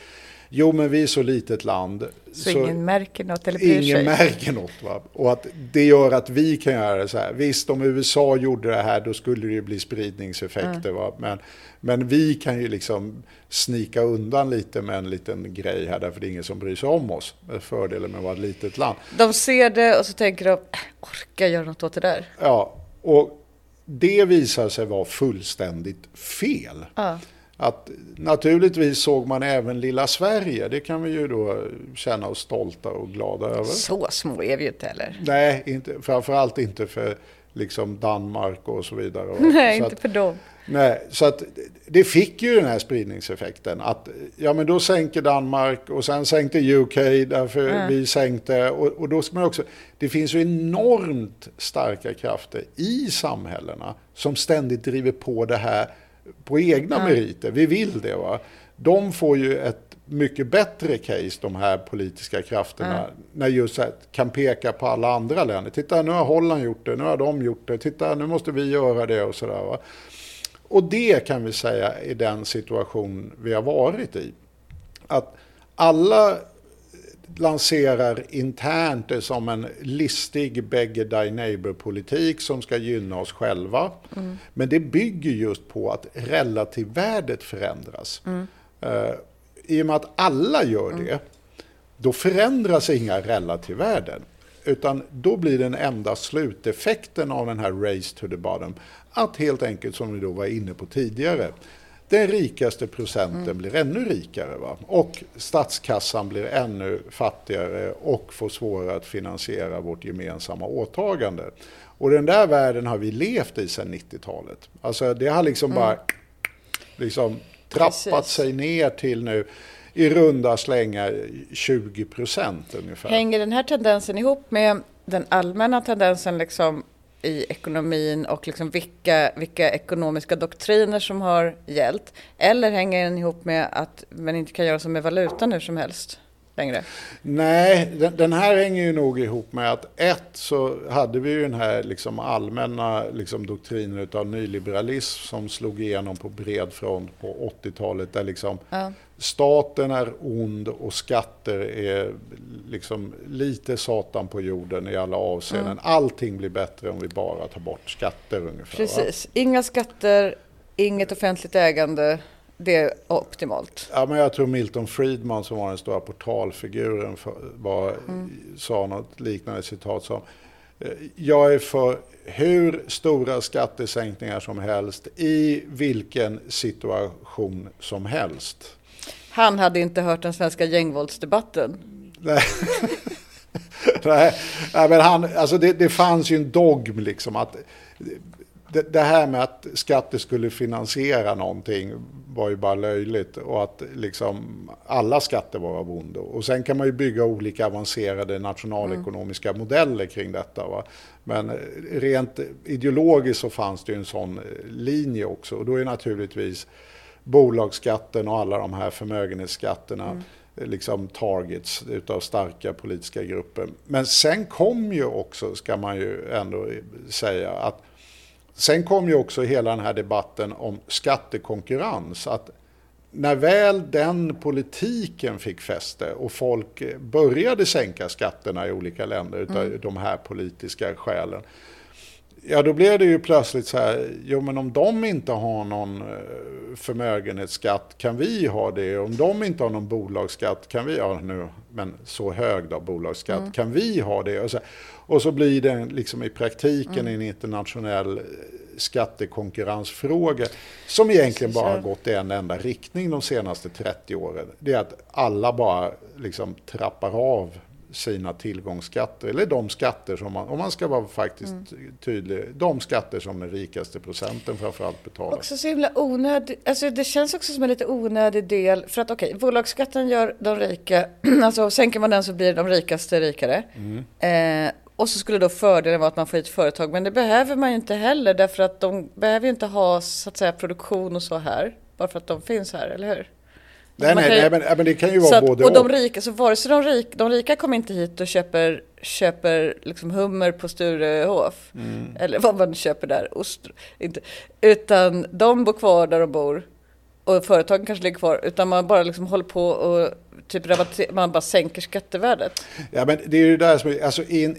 Jo, men vi är så litet land. Så, ingen märker något eller bryr Ingen sig. märker något. Va? Och att det gör att vi kan göra det så här. Visst, om USA gjorde det här då skulle det ju bli spridningseffekter. Va? Men, men vi kan ju liksom snika undan lite med en liten grej här därför det är ingen som bryr sig om oss. Fördelen med att vara ett litet land. De ser det och så tänker de, "Äh, orka göra något åt det där. Ja, och det visar sig vara fullständigt fel. Ja. Att naturligtvis såg man även lilla Sverige. Det kan vi ju då känna oss stolta och glada över. Så små är vi ju inte heller. Nej, inte, framförallt inte för liksom Danmark och så vidare. [laughs] Nej, så inte att, för dem. nej, så att det fick ju den här spridningseffekten. Att ja, men då sänker Danmark och sen sänkte UK därför vi sänkte. Och, och då ska man också, det finns ju enormt starka krafter i samhällena som ständigt driver på det här på egna meriter. Vi vill det. va. De får ju ett mycket bättre case, de här politiska krafterna, mm. när just här, kan peka på alla andra länder. Titta, nu har Holland gjort det, nu har de gjort det, titta, nu måste vi göra det och sådär. Och det kan vi säga är den situation vi har varit i. Att alla lanserar internt det som en listig beggar thy neighbor-politik som ska gynna oss själva. Mm. Men det bygger just på att relativvärdet förändras. Mm. Uh, I och med att alla gör det, mm. då förändras inga relativvärden. Utan då blir den enda sluteffekten av den här race to the bottom att helt enkelt, som vi då var inne på tidigare, den rikaste procenten mm. blir ännu rikare. Va? Och statskassan blir ännu fattigare och får svårare att finansiera vårt gemensamma åtagande. Och den där världen har vi levt i sedan 90-talet. Alltså det har liksom mm. bara liksom trappat Precis. sig ner till nu i runda slängar 20 procent ungefär. Hänger den här tendensen ihop med den allmänna tendensen liksom i ekonomin och liksom vilka, vilka ekonomiska doktriner som har gällt? Eller hänger den ihop med att man inte kan göra som med valutan hur som helst? Längre. Nej, den, den, här hänger ju nog ihop med att ett så hade vi ju den här liksom allmänna liksom doktrinen av nyliberalism som slog igenom på bred front på 80-talet där liksom ja staten är ond och skatter är liksom lite satan på jorden i alla avseenden. Mm. Allting blir bättre om vi bara tar bort skatter ungefär. Precis, va? inga skatter, inget offentligt ägande. Det är optimalt. Ja, men jag tror Milton Friedman som var den stora portalfiguren var, mm. sa något liknande citat som eh, jag är för hur stora skattesänkningar som helst i vilken situation som helst. Han hade inte hört den svenska gängvåldsdebatten. Nej. Nej, men han, alltså det, det fanns ju en dogm liksom att det, det, här med att skatter skulle finansiera någonting var ju bara löjligt och att liksom alla skatter var av ondo. Och sen kan man ju bygga olika avancerade nationalekonomiska mm. modeller kring detta. Va? Men rent ideologiskt så fanns det ju en sån linje också och då är naturligtvis bolagsskatten och alla de här förmögenhetsskatterna mm. liksom targets utav starka politiska grupper. Men sen kom ju också, ska man ju ändå säga, att sen kom ju också hela den här debatten om skattekonkurrens. Att när väl den politiken fick fäste och folk började sänka skatterna i olika länder utav mm. de här politiska skälen Ja, då blev det ju plötsligt så här, jo men om de inte har någon eh, förmögenhetsskatt, kan vi ha det? Om de inte har någon bolagsskatt, kan vi, ja nu, men så hög då, bolagsskatt, mm. kan vi ha det? Och så, och så blir det liksom i praktiken mm. en internationell eh, skattekonkurrensfråga som egentligen bara har gått i en enda riktning de senaste 30 åren. Det är att alla bara liksom trappar av sina tillgångsskatter, eller de skatter som man, om man ska vara faktiskt mm. tydlig, de skatter som den rikaste procenten framförallt betalar. Också så himla onödigt, alltså det känns också som en lite onödig del, för att okej, okay, bolagsskatten gör de rika, [clears throat] alltså sänker man den så blir de rikaste rikare. Mm. Eh, och så skulle då fördelen vara att man får hit företag, men det behöver man ju inte heller, därför att de behöver ju inte ha så att säga produktion och så här, bara för att de finns här, eller hur? Nej, nej, nej, men, men, det kan ju vara att, både och. de rika, så vare sig de rika, de rika kommer inte hit och köper, köper liksom hummer på Sturehof. Mm. Eller vad man köper där, ost, inte. Utan de bor kvar där de bor. Och företagen kanske ligger kvar. Utan man bara liksom håller på och typ man bara sänker skattevärdet. Ja, men det är ju där som, alltså i en,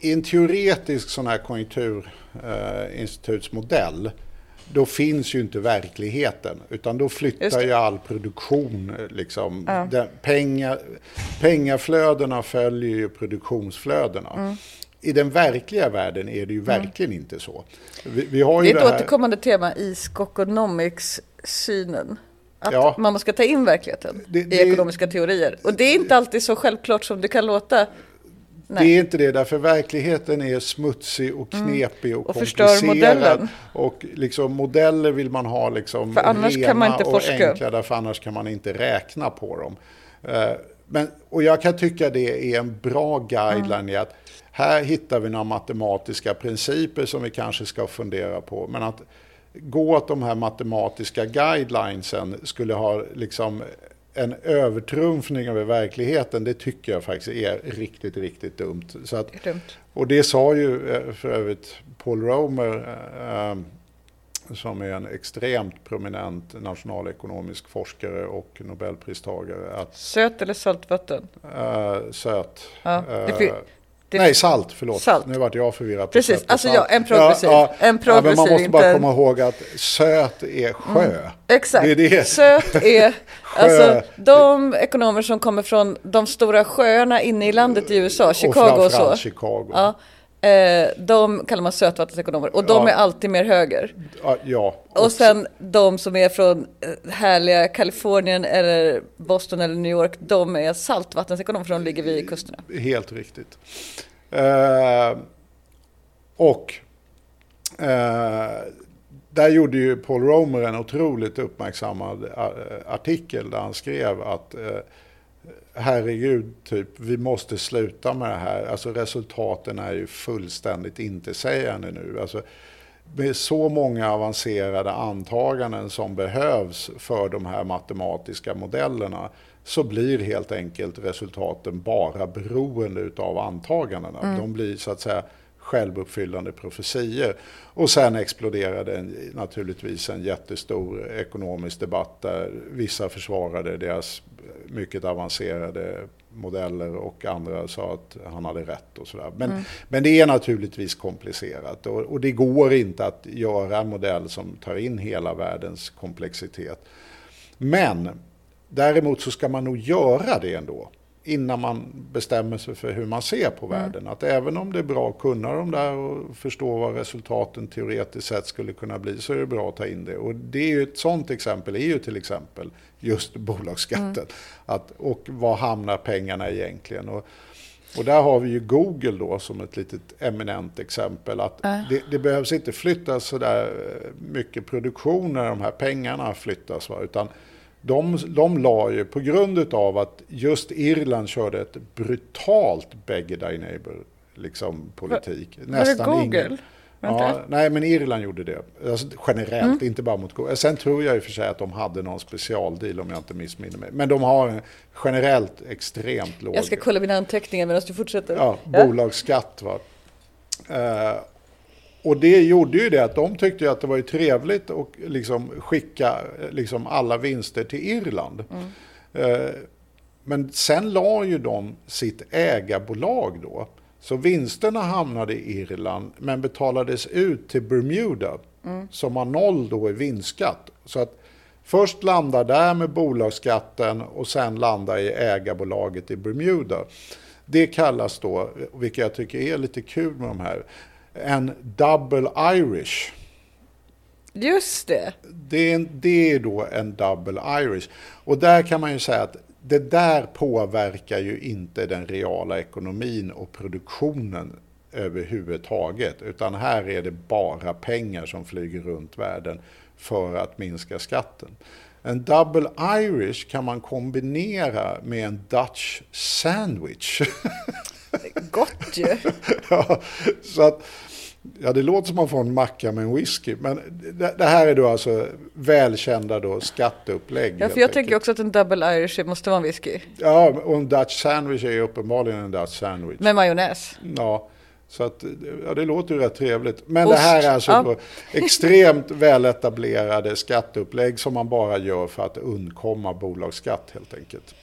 i en teoretisk sån här konjunkturinstitutsmodell eh, då finns ju inte verkligheten. Utan då flyttar ju all produktion. Liksom, ja. den, pengar, pengaflödena följer ju produktionsflödena. Mm. I den verkliga världen är det ju mm. verkligen mm. inte så. Vi, vi har det är ett här... återkommande tema i Skokonomics-synen. Att ja. man ska ta in verkligheten det, det, i ekonomiska teorier. Och det är inte alltid så självklart som det kan låta. Nej. Det är inte det, därför verkligheten är smutsig och mm. knepig och, och komplicerad. Modellen. Och liksom, modeller vill man ha liksom för annars rena kan man inte och enkla, därför annars kan man inte räkna på dem. Uh, men, och jag kan tycka det är en bra guideline mm. i att här hittar vi några matematiska principer som vi kanske ska fundera på. Men att gå åt de här matematiska guidelinesen skulle ha liksom en övertrumfning över verkligheten, det tycker jag faktiskt är riktigt, riktigt dumt. Så att, Dumt. och det sa ju eh, för övrigt Paul Romer, eh, som är en extremt prominent nationalekonomisk forskare och nobelpristagare, att Söt eller saltvatten? eh, söt. Ja, det nej, salt, förlåt. Salt. Nu vart jag förvirrad. på Precis, och alltså ja, en progressiv. En Ja, men progressiv, man måste bara inte en- komma ihåg att söt är sjö. Exakt. Det är det. Söt är [laughs] alltså de ekonomer som kommer från de stora sjöarna inne i landet i USA, Chicago och, så. framförallt Chicago. Ja, eh, de kallar man sötvattensekonomer och de Ja. är alltid mer höger. Ja, ja. Och sen de som är från eh, härliga Kalifornien eller Boston eller New York, de är saltvattensekonomer för de ligger vid kusterna. Helt riktigt. Eh, och eh, där gjorde ju Paul Romer en otroligt uppmärksammad eh, artikel där han skrev att herregud, typ, vi måste sluta med det här. Alltså resultaten är ju fullständigt intetsägande nu. Alltså, med så många avancerade antaganden som behövs för de här matematiska modellerna så blir helt enkelt resultaten bara beroende av antagandena. De blir så att säga självuppfyllande profetier. Och sen exploderade en, naturligtvis en jättestor ekonomisk debatt där vissa försvarade deras mycket avancerade modeller och andra sa att han hade rätt och sådär. Men, men det är naturligtvis komplicerat och, och det går inte att göra en modell som tar in hela världens komplexitet. Men däremot så ska man nog göra det ändå innan man bestämmer sig för hur man ser på världen. Att även om det är bra att kunna de där och förstå vad resultaten teoretiskt sett skulle kunna bli så är det bra att ta in det. Och det är ju ett sånt exempel är ju till exempel just bolagsskatten. Att, och var hamnar pengarna egentligen? Och, och där har vi ju Google då som ett litet eminent exempel. Att det, det behövs inte flyttas så där mycket produktion när de här pengarna flyttas. Va? Utan de, de la ju, på grund av att just Irland körde ett brutalt beg thy neighbor liksom, politik. var det Google? Vänta. Ja, nej, men Irland gjorde det. Alltså, generellt, inte bara mot Google. Sen tror jag i och för sig att de hade någon specialdeal om jag inte missminner mig. Men de har en generellt extremt låg Jag ska kolla mina anteckningar medan du fortsätter. ja, bolagsskatt. Va? Eh, och det gjorde ju det att de tyckte att det var trevligt att liksom skicka liksom alla vinster till Irland. Eh, men sen la ju de sitt ägarbolag då. Så vinsterna hamnade i Irland men betalades ut till Bermuda som har noll då i vinstskatt. Så att först landar där med bolagsskatten och sen landar i ägarbolaget i Bermuda. Det kallas då, vilket jag tycker är lite kul med de här, en double Irish. Just det. Det är, det är då en double Irish. Och där kan man ju säga att det där påverkar ju inte den reala ekonomin och produktionen överhuvudtaget. Utan här är det bara pengar som flyger runt världen för att minska skatten. En double Irish kan man kombinera med en Dutch sandwich. [laughs] Gott ju. ja, så att, ja, det låter som man får en macka med en whisky. Men det, det här är då alltså välkända då skatteupplägg. Ja, för jag tänker också att en double irish måste vara en whisky. Ja, och en Dutch sandwich är ju uppenbarligen en Dutch sandwich. Med majonnäs. Ja, så att, ja, det låter ju rätt trevligt. Men Ost, det här är alltså ja. extremt väletablerade [laughs] skatteupplägg som man bara gör för att undkomma bolagsskatt helt enkelt.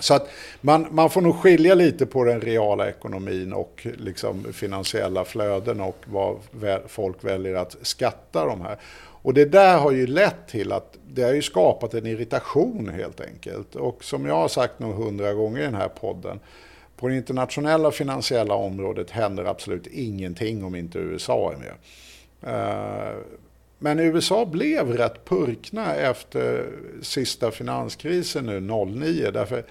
Så att man, man får nog skilja lite på den reala ekonomin och liksom finansiella flöden och vad folk väljer att skatta de här. Och det där har ju lett till att det har ju skapat en irritation helt enkelt. Och som jag har sagt nog hundra gånger i den här podden, på det internationella finansiella området händer absolut ingenting om inte USA är med. Eh, men USA blev rätt purkna efter sista finanskrisen nu 09. Därför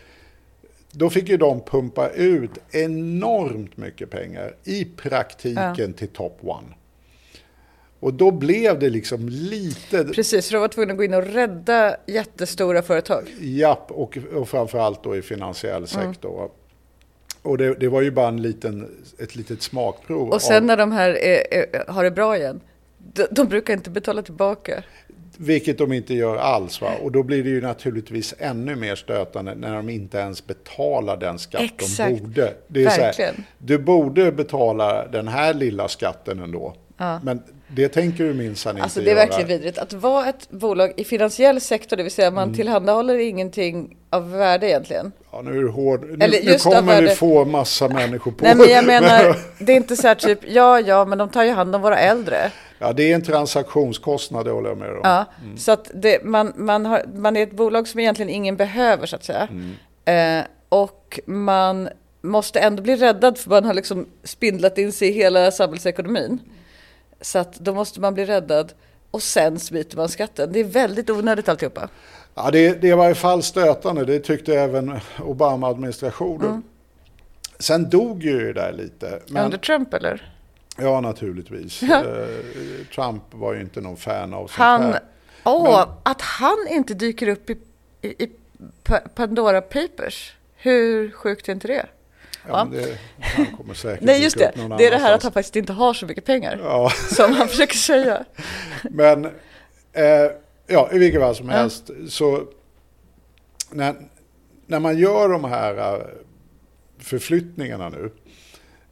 då fick ju de pumpa ut enormt mycket pengar i praktiken till top one. Och då blev det liksom lite, Precis, för de var tvungna att gå in och rädda jättestora företag. japp, och, och framförallt då i finansiell sektor. Och det, det var ju bara en liten, ett litet smakprov. Och sen av, när de här är, är, har det bra igen, de, de brukar inte betala tillbaka. Vilket de inte gör alls. Va? Och då blir det ju naturligtvis ännu mer stötande när de inte ens betalar den skatt Exakt. de borde. Det är så här, du borde betala den här lilla skatten ändå. Men det tänker du minsann inte Alltså det är göra. verkligen vidrigt. Att vara ett bolag i finansiell sektor, det vill säga man Mm. tillhandahåller ingenting av värde egentligen. Ja, nu är du hård. Nu, Eller nu kommer du värde- få massa människor på. Nej men jag [laughs] menar, det är inte så här typ, ja ja men de tar ju hand om våra äldre. Ja, det är en transaktionskostnad, det håller jag med om. Ja, så att det, man, man, har, man är ett bolag som egentligen ingen behöver så att säga. Eh, och man måste ändå bli räddad för man har liksom spindlat in sig i hela samhällsekonomin. Så att då måste man bli räddad och sen smiter man skatten. Det är väldigt onödigt alltihopa. Ja, det, det är i varje fall stötande. Det tyckte även Obama-administrationen. Mm. Sen dog ju det där lite. Men, Under Trump eller? Ja, naturligtvis. Ja. Eh, Trump var ju inte någon fan av sånt Han, här. åh, att han inte dyker upp i, i, i Pa- Pandora Papers. Hur sjukt är inte det? Ja, men det, han kommer säkert Nej just det, det är det här att han faktiskt inte har så mycket pengar. Ja, [laughs] Som han försöker säga. men eh, ja, i vilket fall som helst så när, när man gör de här eh, förflyttningarna nu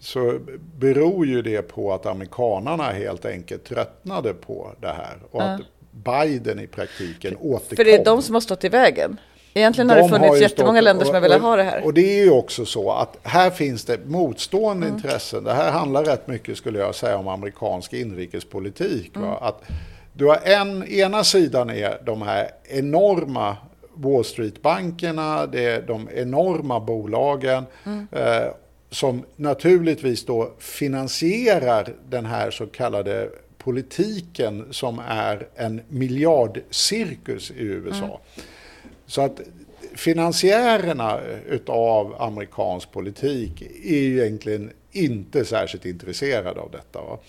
så beror ju det på att amerikanarna helt enkelt tröttnade på det här och att Biden i praktiken återkom. För det är de som har stått i vägen. Egentligen har det De funnits ju jättemånga stått- länder som har velat ha det här. Mm. Och det är ju också så att här finns det motstående intressen. Det här handlar rätt mycket skulle jag säga om amerikansk inrikespolitik. Mm. Att du har en, ena sidan är de här enorma Wall Street-bankerna, det är de enorma bolagen Mm. eh, som naturligtvis då finansierar den här så kallade politiken som är en miljardcirkus i USA. Mm. Så att finansiärerna utav amerikansk politik är ju egentligen inte särskilt intresserade av detta. Va?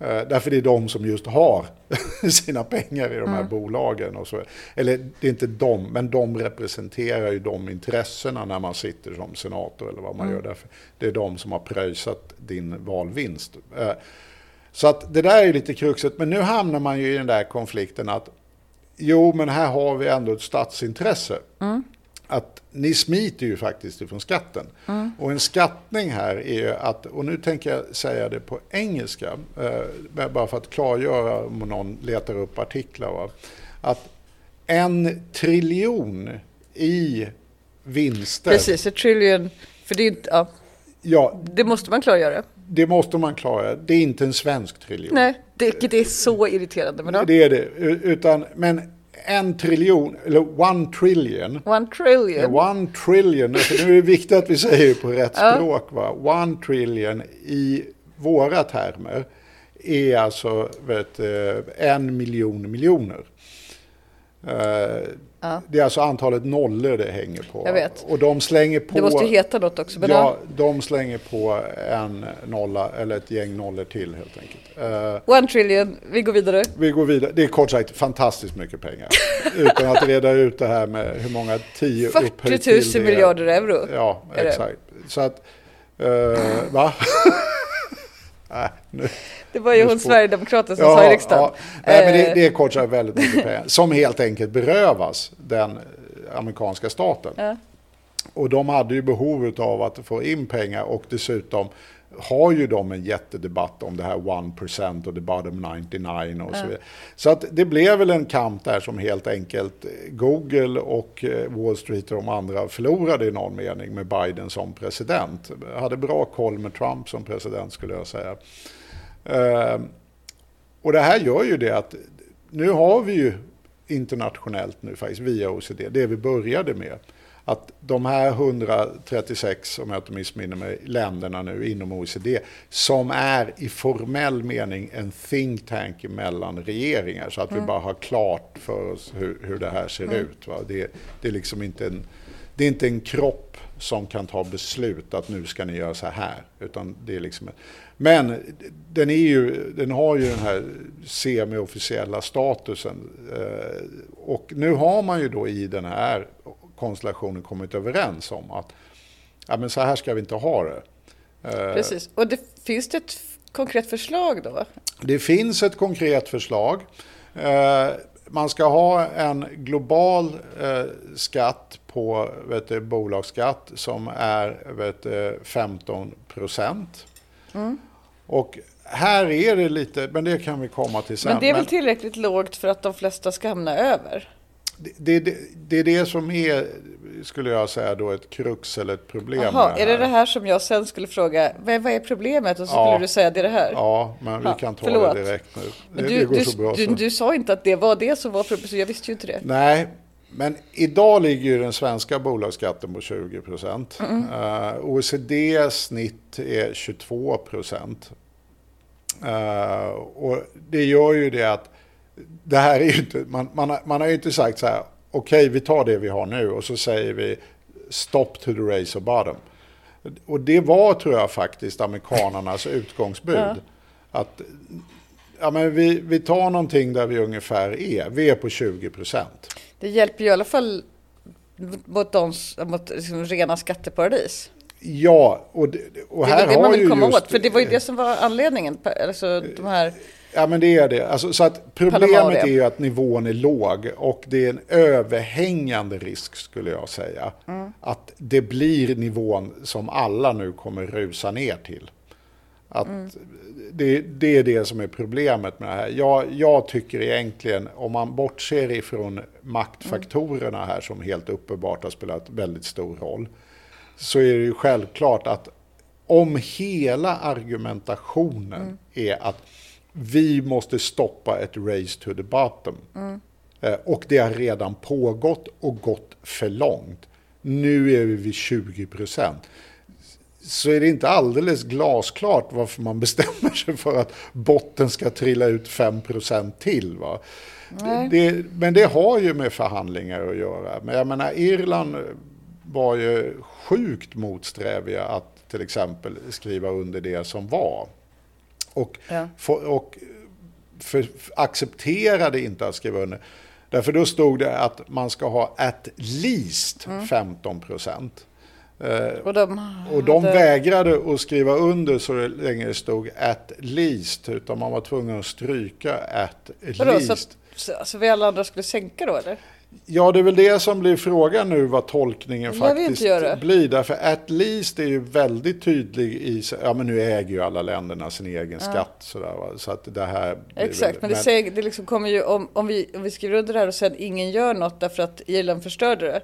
Eh, Därför det är de som just har [laughs] sina pengar i de här bolagen. Och så. Eller det är inte de, men de representerar ju de intressena när man sitter som senator eller vad man gör. Därför det är de som har pröjsat din valvinst. Eh, Så att det där är ju lite kruxet. Men nu hamnar man ju i den där konflikten att Jo, men här har vi ändå ett statsintresse. Att ni smiter ju faktiskt ifrån skatten. Och en skattning här är ju att, och nu tänker jag säga det på engelska, eh, bara för att klargöra om någon letar upp artiklar. Va? Att en triljon i vinster, Precis, ett trillion. För det är inte, ja, ja, det måste man klargöra. det måste man klara. Det är inte en svensk triljon. Nej, det, vilket är så irriterande. Men ja. Det är det. Utan, men en triljon, eller one trillion, One trillion. One trillion, för nu är det viktigt att vi säger på rätt språk. Va? One trillion i våra termer är alltså vet, eh, en miljon miljoner. Eh, Det är alltså antalet nollor det hänger på. Jag vet. Och de slänger på... Det måste ju heta något också. Men Ja, ja. de slänger på en nolla, eller ett gäng nollor till helt enkelt. Eh, One trillion, vi går vidare. vi går vidare. Det är kort sagt fantastiskt mycket pengar. [laughs] Utan att reda ut det här med hur många tio 40 upphöjt 000 till det. miljarder euro. Ja, är det. exakt. Så att, eh, va? [laughs] Nej, nu. Det var ju hon Sverigedemokraten som sa i riksdagen. Ja. Nej, men det, Eh, det är kort sagt väldigt mycket pengar. Som helt enkelt berövas den eh, amerikanska staten. Ja. Och de hade ju behov av att få in pengar och dessutom har ju de en jättedebatt om det här 1% och the bottom 99 och så vidare. Så att det blev väl en kamp där som helt enkelt Google och eh, Wall Street och de andra förlorade i någon mening med Biden som president. Hade bra koll med Trump som president skulle jag säga. Eh, och det här gör ju det att nu har vi ju internationellt nu faktiskt via OECD, det vi började med, att de här 136, om jag inte missminner mig, länderna nu inom OECD, som är i formell mening en think tank mellan regeringar, så att vi bara har klart för oss hur, hur det här ser ut. Va? Det, det är liksom inte en, det är inte en kropp som kan ta beslut att nu ska ni göra så här. Utan det är liksom, men den, är ju, den har ju den här semi-officiella statusen. Eh, Och nu har man ju då i den här konstellationen kommit överens om att ja, men så här ska vi inte ha det. Eh, Precis. Och det, finns det ett konkret förslag då? Det finns ett konkret förslag. Eh, man ska ha en global eh, skatt på vet du, bolagsskatt som är vet du, 15 procent. Mm. Och här är det lite, men det kan vi komma till sen. Men det är väl tillräckligt lågt för att de flesta ska hamna över? Det, det, det är det som är, skulle jag säga, då ett krux eller ett problem. Med är det det här som jag sen skulle fråga, vad, vad är problemet? Och så Ja. skulle du säga det är det här. Ja, men vi kan ta förlåt. det direkt nu. Men det, du, det går du, så bra du, så. du sa inte att det var det som var problemet, så jag visste ju inte det. Nej, men idag ligger ju den svenska bolagsskatten på 20 procent. Mm. Uh, OECD snitt är 22 procent. Uh, och det gör ju det att det här är inte, man, man, har, man har ju inte sagt så här, okej vi tar det vi har nu och så säger vi stop to the race of bottom. Och det var tror jag faktiskt amerikanernas [laughs] utgångsbud. Ja. Att ja, men vi, vi tar någonting där vi ungefär är, vi är på 20 procent. Det hjälper ju i alla fall mot, de, mot liksom rena skatteparadis. Ja, och, det- och Det är här väl det man vill komma just, åt, för det var ju det som var anledningen. Alltså de här, Ja, men det är det. Alltså, så att problemet är ju att nivån är låg och det är en överhängande risk skulle jag säga. Mm. Att det blir nivån som alla nu kommer rusa ner till. Att Mm. det, det är det som är problemet med det här. Jag, jag tycker egentligen, om man bortser ifrån maktfaktorerna här som helt uppenbart har spelat väldigt stor roll, så är det ju självklart att om hela argumentationen är att vi måste stoppa ett race to the bottom. Eh, Och det har redan pågått och gått för långt. Nu är vi vid 20 procent. Så är det inte alldeles glasklart varför man bestämmer sig för att botten ska trilla ut 5 procent till. Va? Det, men det har ju med förhandlingar att göra. Men jag menar, Irland var ju sjukt motsträviga att till exempel skriva under det som var. Och, Ja. och för, accepterade inte att skriva under. Därför då stod det att man ska ha at least 15 procent. och de, Och de hade- vägrade att skriva under så länge det stod at least. Utan man var tvungen att stryka at Vadå, least. så, så vi alla andra skulle sänka då eller? Ja, det är väl det som blir frågan nu vad tolkningen Jag faktiskt blir. Därför at least är ju väldigt tydlig i, ja men nu äger ju alla länderna sin egen skatt sådär va. Så att det här Exakt, väl, men det, säger, det liksom kommer ju om, om, vi, om vi skriver under det här och sen ingen gör något därför att Irland förstörde det.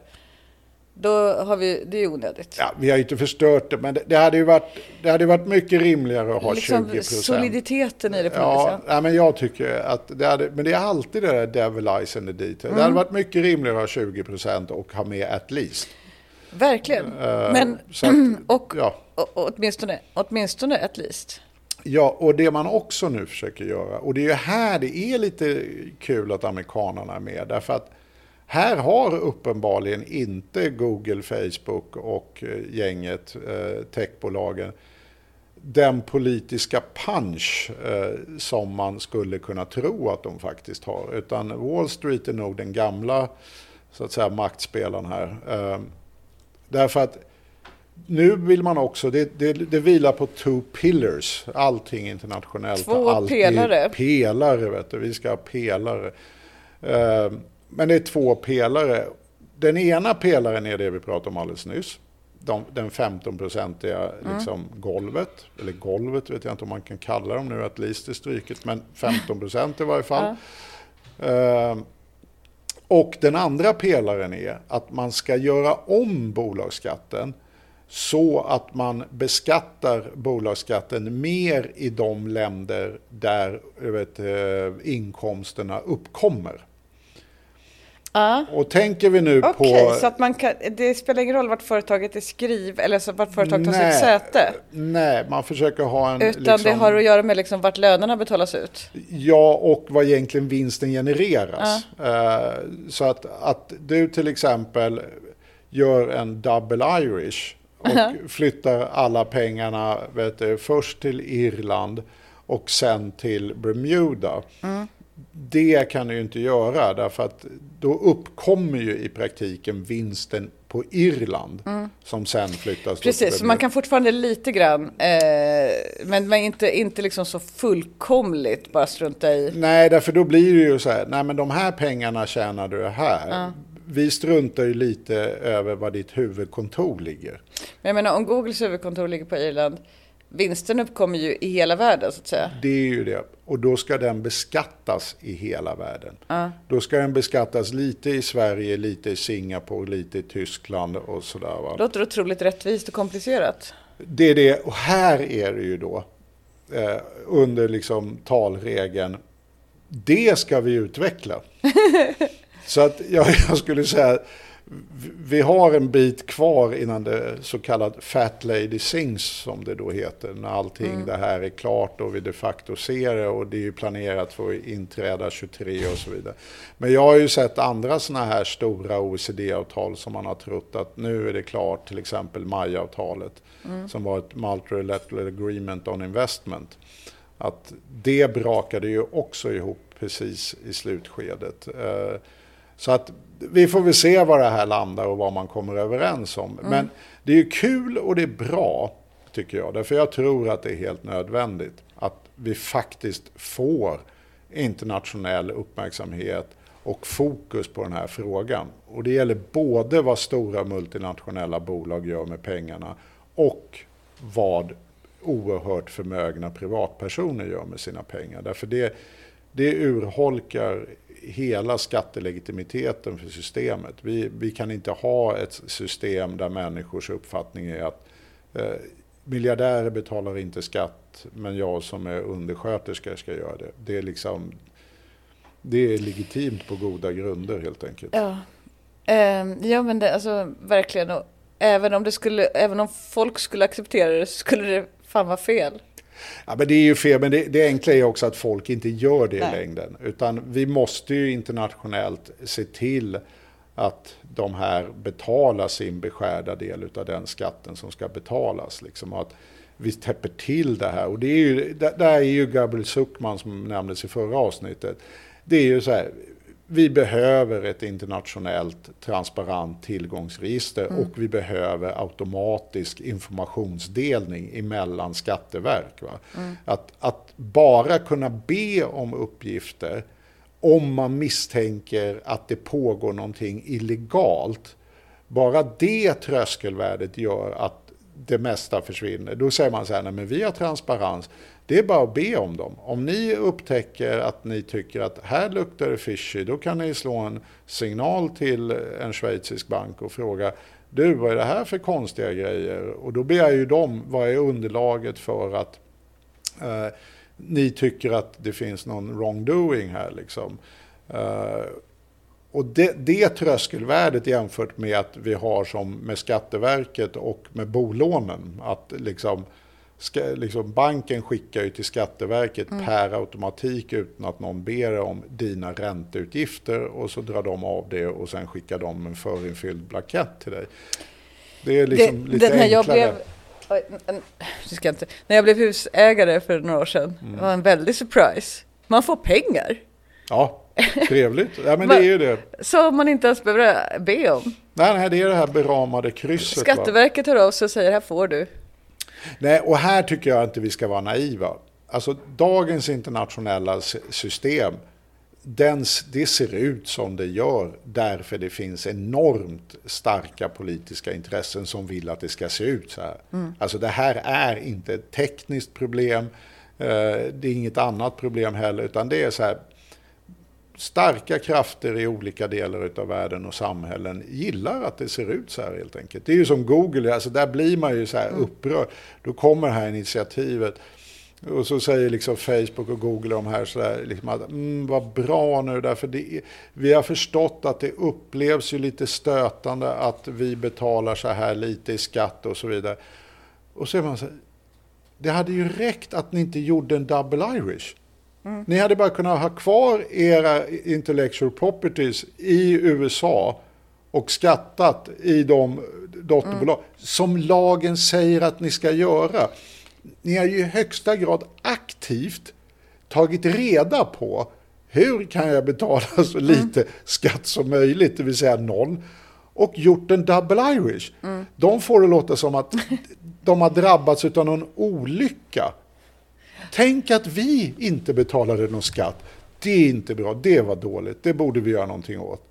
Då har vi, det är onödigt. Ja, vi har ju inte förstört det, men det, det hade ju varit, det hade varit mycket rimligare att ha 20 liksom procent. soliditeten i det på något Ja, vis. nej, men jag tycker att det hade, men det är alltid det där devil eyes in the detail. Det Mm. hade varit mycket rimligare att ha 20 procent och ha med at least. Verkligen. Eh, Men, att, [clears throat] och, ja. och, och åtminstone, åtminstone at least. Ja, och det man också nu försöker göra, och det är ju här det är lite kul att amerikanerna är med, därför att här har uppenbarligen inte Google, Facebook och eh, gänget, eh, techbolagen, den politiska punch eh, som man skulle kunna tro att de faktiskt har. Utan Wall Street är nog den gamla så att säga, maktspelaren här. Eh, därför att nu vill man också, det, det, det vilar på two pillars, allting internationellt. Två alltid pelare. Pelare, vet du, vi ska ha pelare. Eh, men det är två pelare. Den ena pelaren är det vi pratade om alldeles nyss. De, den 15-procentiga liksom, golvet, eller golvet vet jag inte om man kan kalla dem nu, att least är stryket, men 15 procent i varje fall. [laughs] Eh, och den andra pelaren är att man ska göra om bolagsskatten så att man beskattar bolagsskatten mer i de länder där jag vet, eh, inkomsterna uppkommer. Ja. Och tänker vi nu Okej, på... så att man kan, det spelar ingen roll vart företaget är skriv eller så vart företaget har Nej, sitt säte. Nej, man försöker ha en... Utan liksom- det har att göra med liksom vart lönerna betalas ut. Ja, och vad egentligen vinsten genereras. Eh, Så att, att du till exempel gör en double Irish och flyttar alla pengarna vet du, först till Irland och sen till Bermuda. Det kan du ju inte göra därför att då uppkommer ju i praktiken vinsten på Irland som sen flyttas. Precis, så man kan fortfarande lite grann, eh, men, men inte, inte liksom så fullkomligt bara strunta i. Nej, därför då blir det ju så här, nej men de här pengarna tjänar du här. Vi struntar ju lite över var ditt huvudkontor ligger. Men jag menar om Googles huvudkontor ligger på Irland, vinsten uppkommer ju i hela världen så att säga. Det är ju det. Och då ska den beskattas i hela världen. Då ska den beskattas lite i Sverige, lite i Singapore, lite i Tyskland och sådär. Va? Låter otroligt rättvist och komplicerat. Det är det. Och här är det ju då eh, under liksom talregeln. Det ska vi utveckla. [laughs] Så att jag, jag skulle säga vi har en bit kvar innan det så kallad Fat Lady Sings som det då heter. När allting det här är klart och vi de facto ser det och det är ju planerat för att inträda 23 och så vidare. Men jag har ju sett andra sådana här stora OECD-avtal som man har trott att nu är det klart, till exempel MAI-avtalet som var ett Multilateral Agreement on Investment. Att det brakade ju också ihop precis i slutskedet. Eh, Så att vi får väl se var det här landar och vad man kommer överens om. Men det är ju kul och det är bra, tycker jag. Därför jag tror att det är helt nödvändigt att vi faktiskt får internationell uppmärksamhet och fokus på den här frågan. Och det gäller både vad stora multinationella bolag gör med pengarna och vad oerhört förmögna privatpersoner gör med sina pengar. Därför det, det urholkar hela skattelegitimiteten för systemet. Vi, vi kan inte ha ett system där människors uppfattning är att eh, miljardärer betalar inte skatt men jag som är undersköterska ska göra det. Det är, liksom, det är legitimt på goda grunder helt enkelt. Ja, eh, ja men det, alltså verkligen. Och även, om det skulle, även om folk skulle acceptera det så skulle det fan vara fel. Ja, men det är ju fel, men det, det enkla är också att folk inte gör det Nej. i längden. Utan vi måste ju internationellt se till att de här betalar sin beskärda del av den skatten som ska betalas. Liksom, att vi täpper till det här. Och det är ju, där är ju Gabriel Zuckman som nämndes i förra avsnittet. Det är ju så här, vi behöver ett internationellt transparent tillgångsregister och vi behöver automatisk informationsdelning emellan skatteverk. Va? Att, att bara kunna be om uppgifter om man misstänker att det pågår någonting illegalt. Bara det tröskelvärdet gör att det mesta försvinner. Då säger man så här, nej men vi har transparens. Det är bara att be om dem. Om ni upptäcker att ni tycker att här luktar det fishy, då kan ni slå en signal till en schweizisk bank och fråga du, vad är det här för konstiga grejer? Och då begär ju de, vad är underlaget för att eh, ni tycker att det finns någon wrongdoing här liksom. Eh, och det, det tröskelvärdet jämfört med att vi har som med Skatteverket och med bolånen, att liksom, ska, liksom banken skickar ju till Skatteverket per automatik utan att någon ber om dina ränteutgifter och så drar de av det och sen skickar de en förinfylld blankett till dig. Det är liksom det, lite när jag enklare. blev, det ska jag inte, när jag blev husägare för några år sedan, Mm. det var en väldig surprise. Man får pengar Ja, [laughs] trevligt. Ja, men det är ju det. som man inte ens behöver be om. Nej, nej, det är det här beramade krysset. va? Skatteverket hör av sig och säger här får du. Nej, och här tycker jag inte vi ska vara naiva. Alltså dagens internationella system, den, det ser ut som det gör därför det finns enormt starka politiska intressen som vill att det ska se ut så här. Alltså det här är inte ett tekniskt problem, eh, det är inget annat problem heller, utan det är så här, starka krafter i olika delar av världen och samhällen gillar att det ser ut så här helt enkelt. Det är ju som Google, alltså där blir man ju så här upprörd. Då kommer det här initiativet och så säger liksom Facebook och Google de här så där, liksom att mm, vad bra nu därför det, vi har förstått att det upplevs ju lite stötande att vi betalar så här lite i skatt och så vidare. Och så är man så här, det hade ju räckt att ni inte gjorde en double Irish. Ni hade bara kunnat ha kvar era intellectual properties i USA och skattat i de dotterbolag som lagen säger att ni ska göra. Ni har ju i högsta grad aktivt tagit reda på hur kan jag betala [laughs] så lite skatt som möjligt, det vill säga noll, och gjort en double Irish. De får det låta som att de har drabbats av någon olycka. Tänk att vi inte betalade någon skatt. Det är inte bra, det var dåligt, det borde vi göra någonting åt.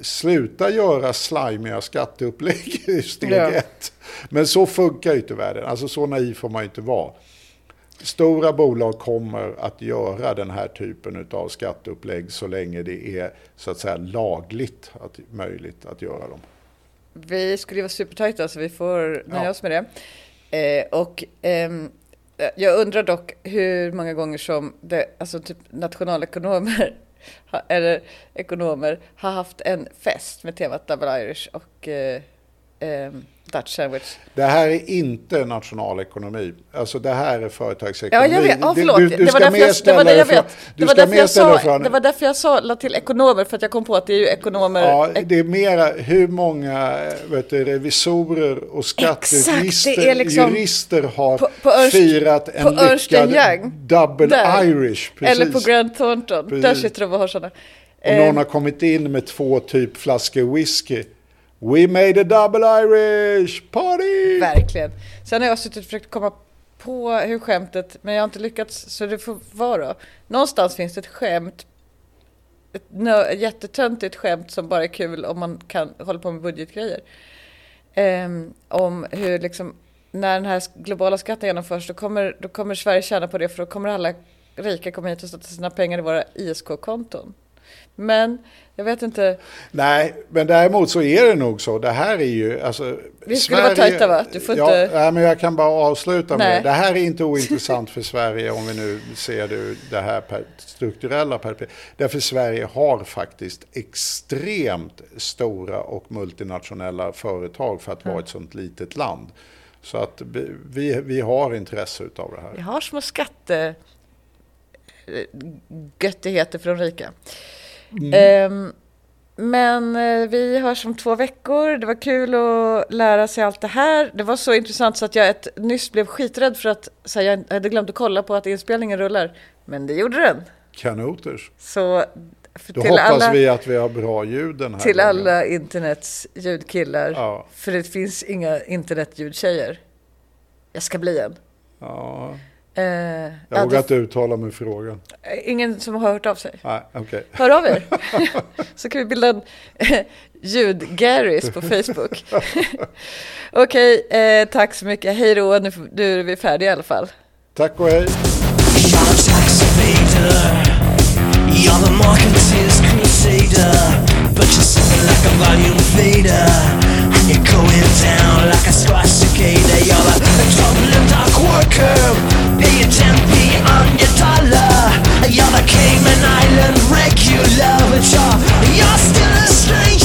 Sluta göra slimiga skatteupplägg i steg Ja. ett. Men så funkar ju inte världen, alltså så naiv får man ju inte vara. Stora bolag kommer att göra den här typen av skatteupplägg så länge det är så att säga lagligt att, möjligt att göra dem. Vi skulle vara supertajta så vi får nöja Ja. oss med det. Eh, och ehm, Eh, jag undrar dock hur många gånger som det, alltså typ nationalekonomer [laughs] eller ekonomer har haft en fest med temat Double Irish och eh, ehm, Dutch Sandwich. Det här är inte nationalekonomi. Alltså det här är företagsekonomi. Ja, jag vet. Ja, Du- förlåt. Du, du det, var därför jag, det var det jag vet. Du Det var, därför jag sa, dig från... det var därför jag sa la till ekonomer, för att jag kom på att det är ju ekonomer. Ja, det är mera hur många vet du, revisorer och skattejurister liksom- jurister har På- på Ernst- firat en på lyckad Young. double Där. Irish. Precis. eller på Grant Thornton. Där Precis. sitter de och har sådana. och någon har kommit in med två typ flaskor whisky. We made a double Irish party! Verkligen. Sen har jag suttit och försökt komma på hur skämtet, men jag har inte lyckats, så det får vara. Någonstans finns det ett skämt, ett nö, jättetöntigt skämt som bara är kul om man kan hålla på med budgetgrejer. Um, om hur liksom, när den här globala skatten genomförs, då kommer, då kommer Sverige tjäna på det, för då kommer alla rika komma hit och sätta sina pengar i våra ISK-konton. Men jag vet inte, Nej, men däremot så är det nog så. Det här är ju... Alltså, Vi skulle vara tajta, va? Du får ja, inte- Nej, men jag kan bara avsluta med Nej. det. Det här är inte ointressant [laughs] för Sverige om vi nu ser det ur det här per, strukturella perspektivet. Därför Sverige har faktiskt extremt stora och multinationella företag för att vara ett sånt litet land. Så att vi- vi, har intresse av det här. Vi har små skatte eh, göttigheter för de rika. Ehm, men eh, vi hörs om två veckor. Det var kul att lära sig allt det här. Det var så intressant så att jag ett, nyss blev skiträdd för att så här, jag hade glömt att kolla på att inspelningen rullar. Men det gjorde den. Kanoters. Så för Då hoppas alla, vi att vi har bra ljud den här till gången. alla internets ljudkillar. Ja. För det finns inga internetljudtjejer. Jag ska bli en. Ja, Eh, jag vågar inte uttala mig i frågan. Eh, ingen som har hört av sig? Nej, okay. Hör av er, [laughs] [laughs] så kan vi bilda en eh, ljud-Garys på Facebook. [laughs] Okej, okay, eh, tack så mycket. Hej då, nu, nu är vi färdiga i alla fall. Tack och hej. You're going down like a swastika You're a, a dark worker Pay a on your dollar You're the Cayman Island love But you're still a stranger.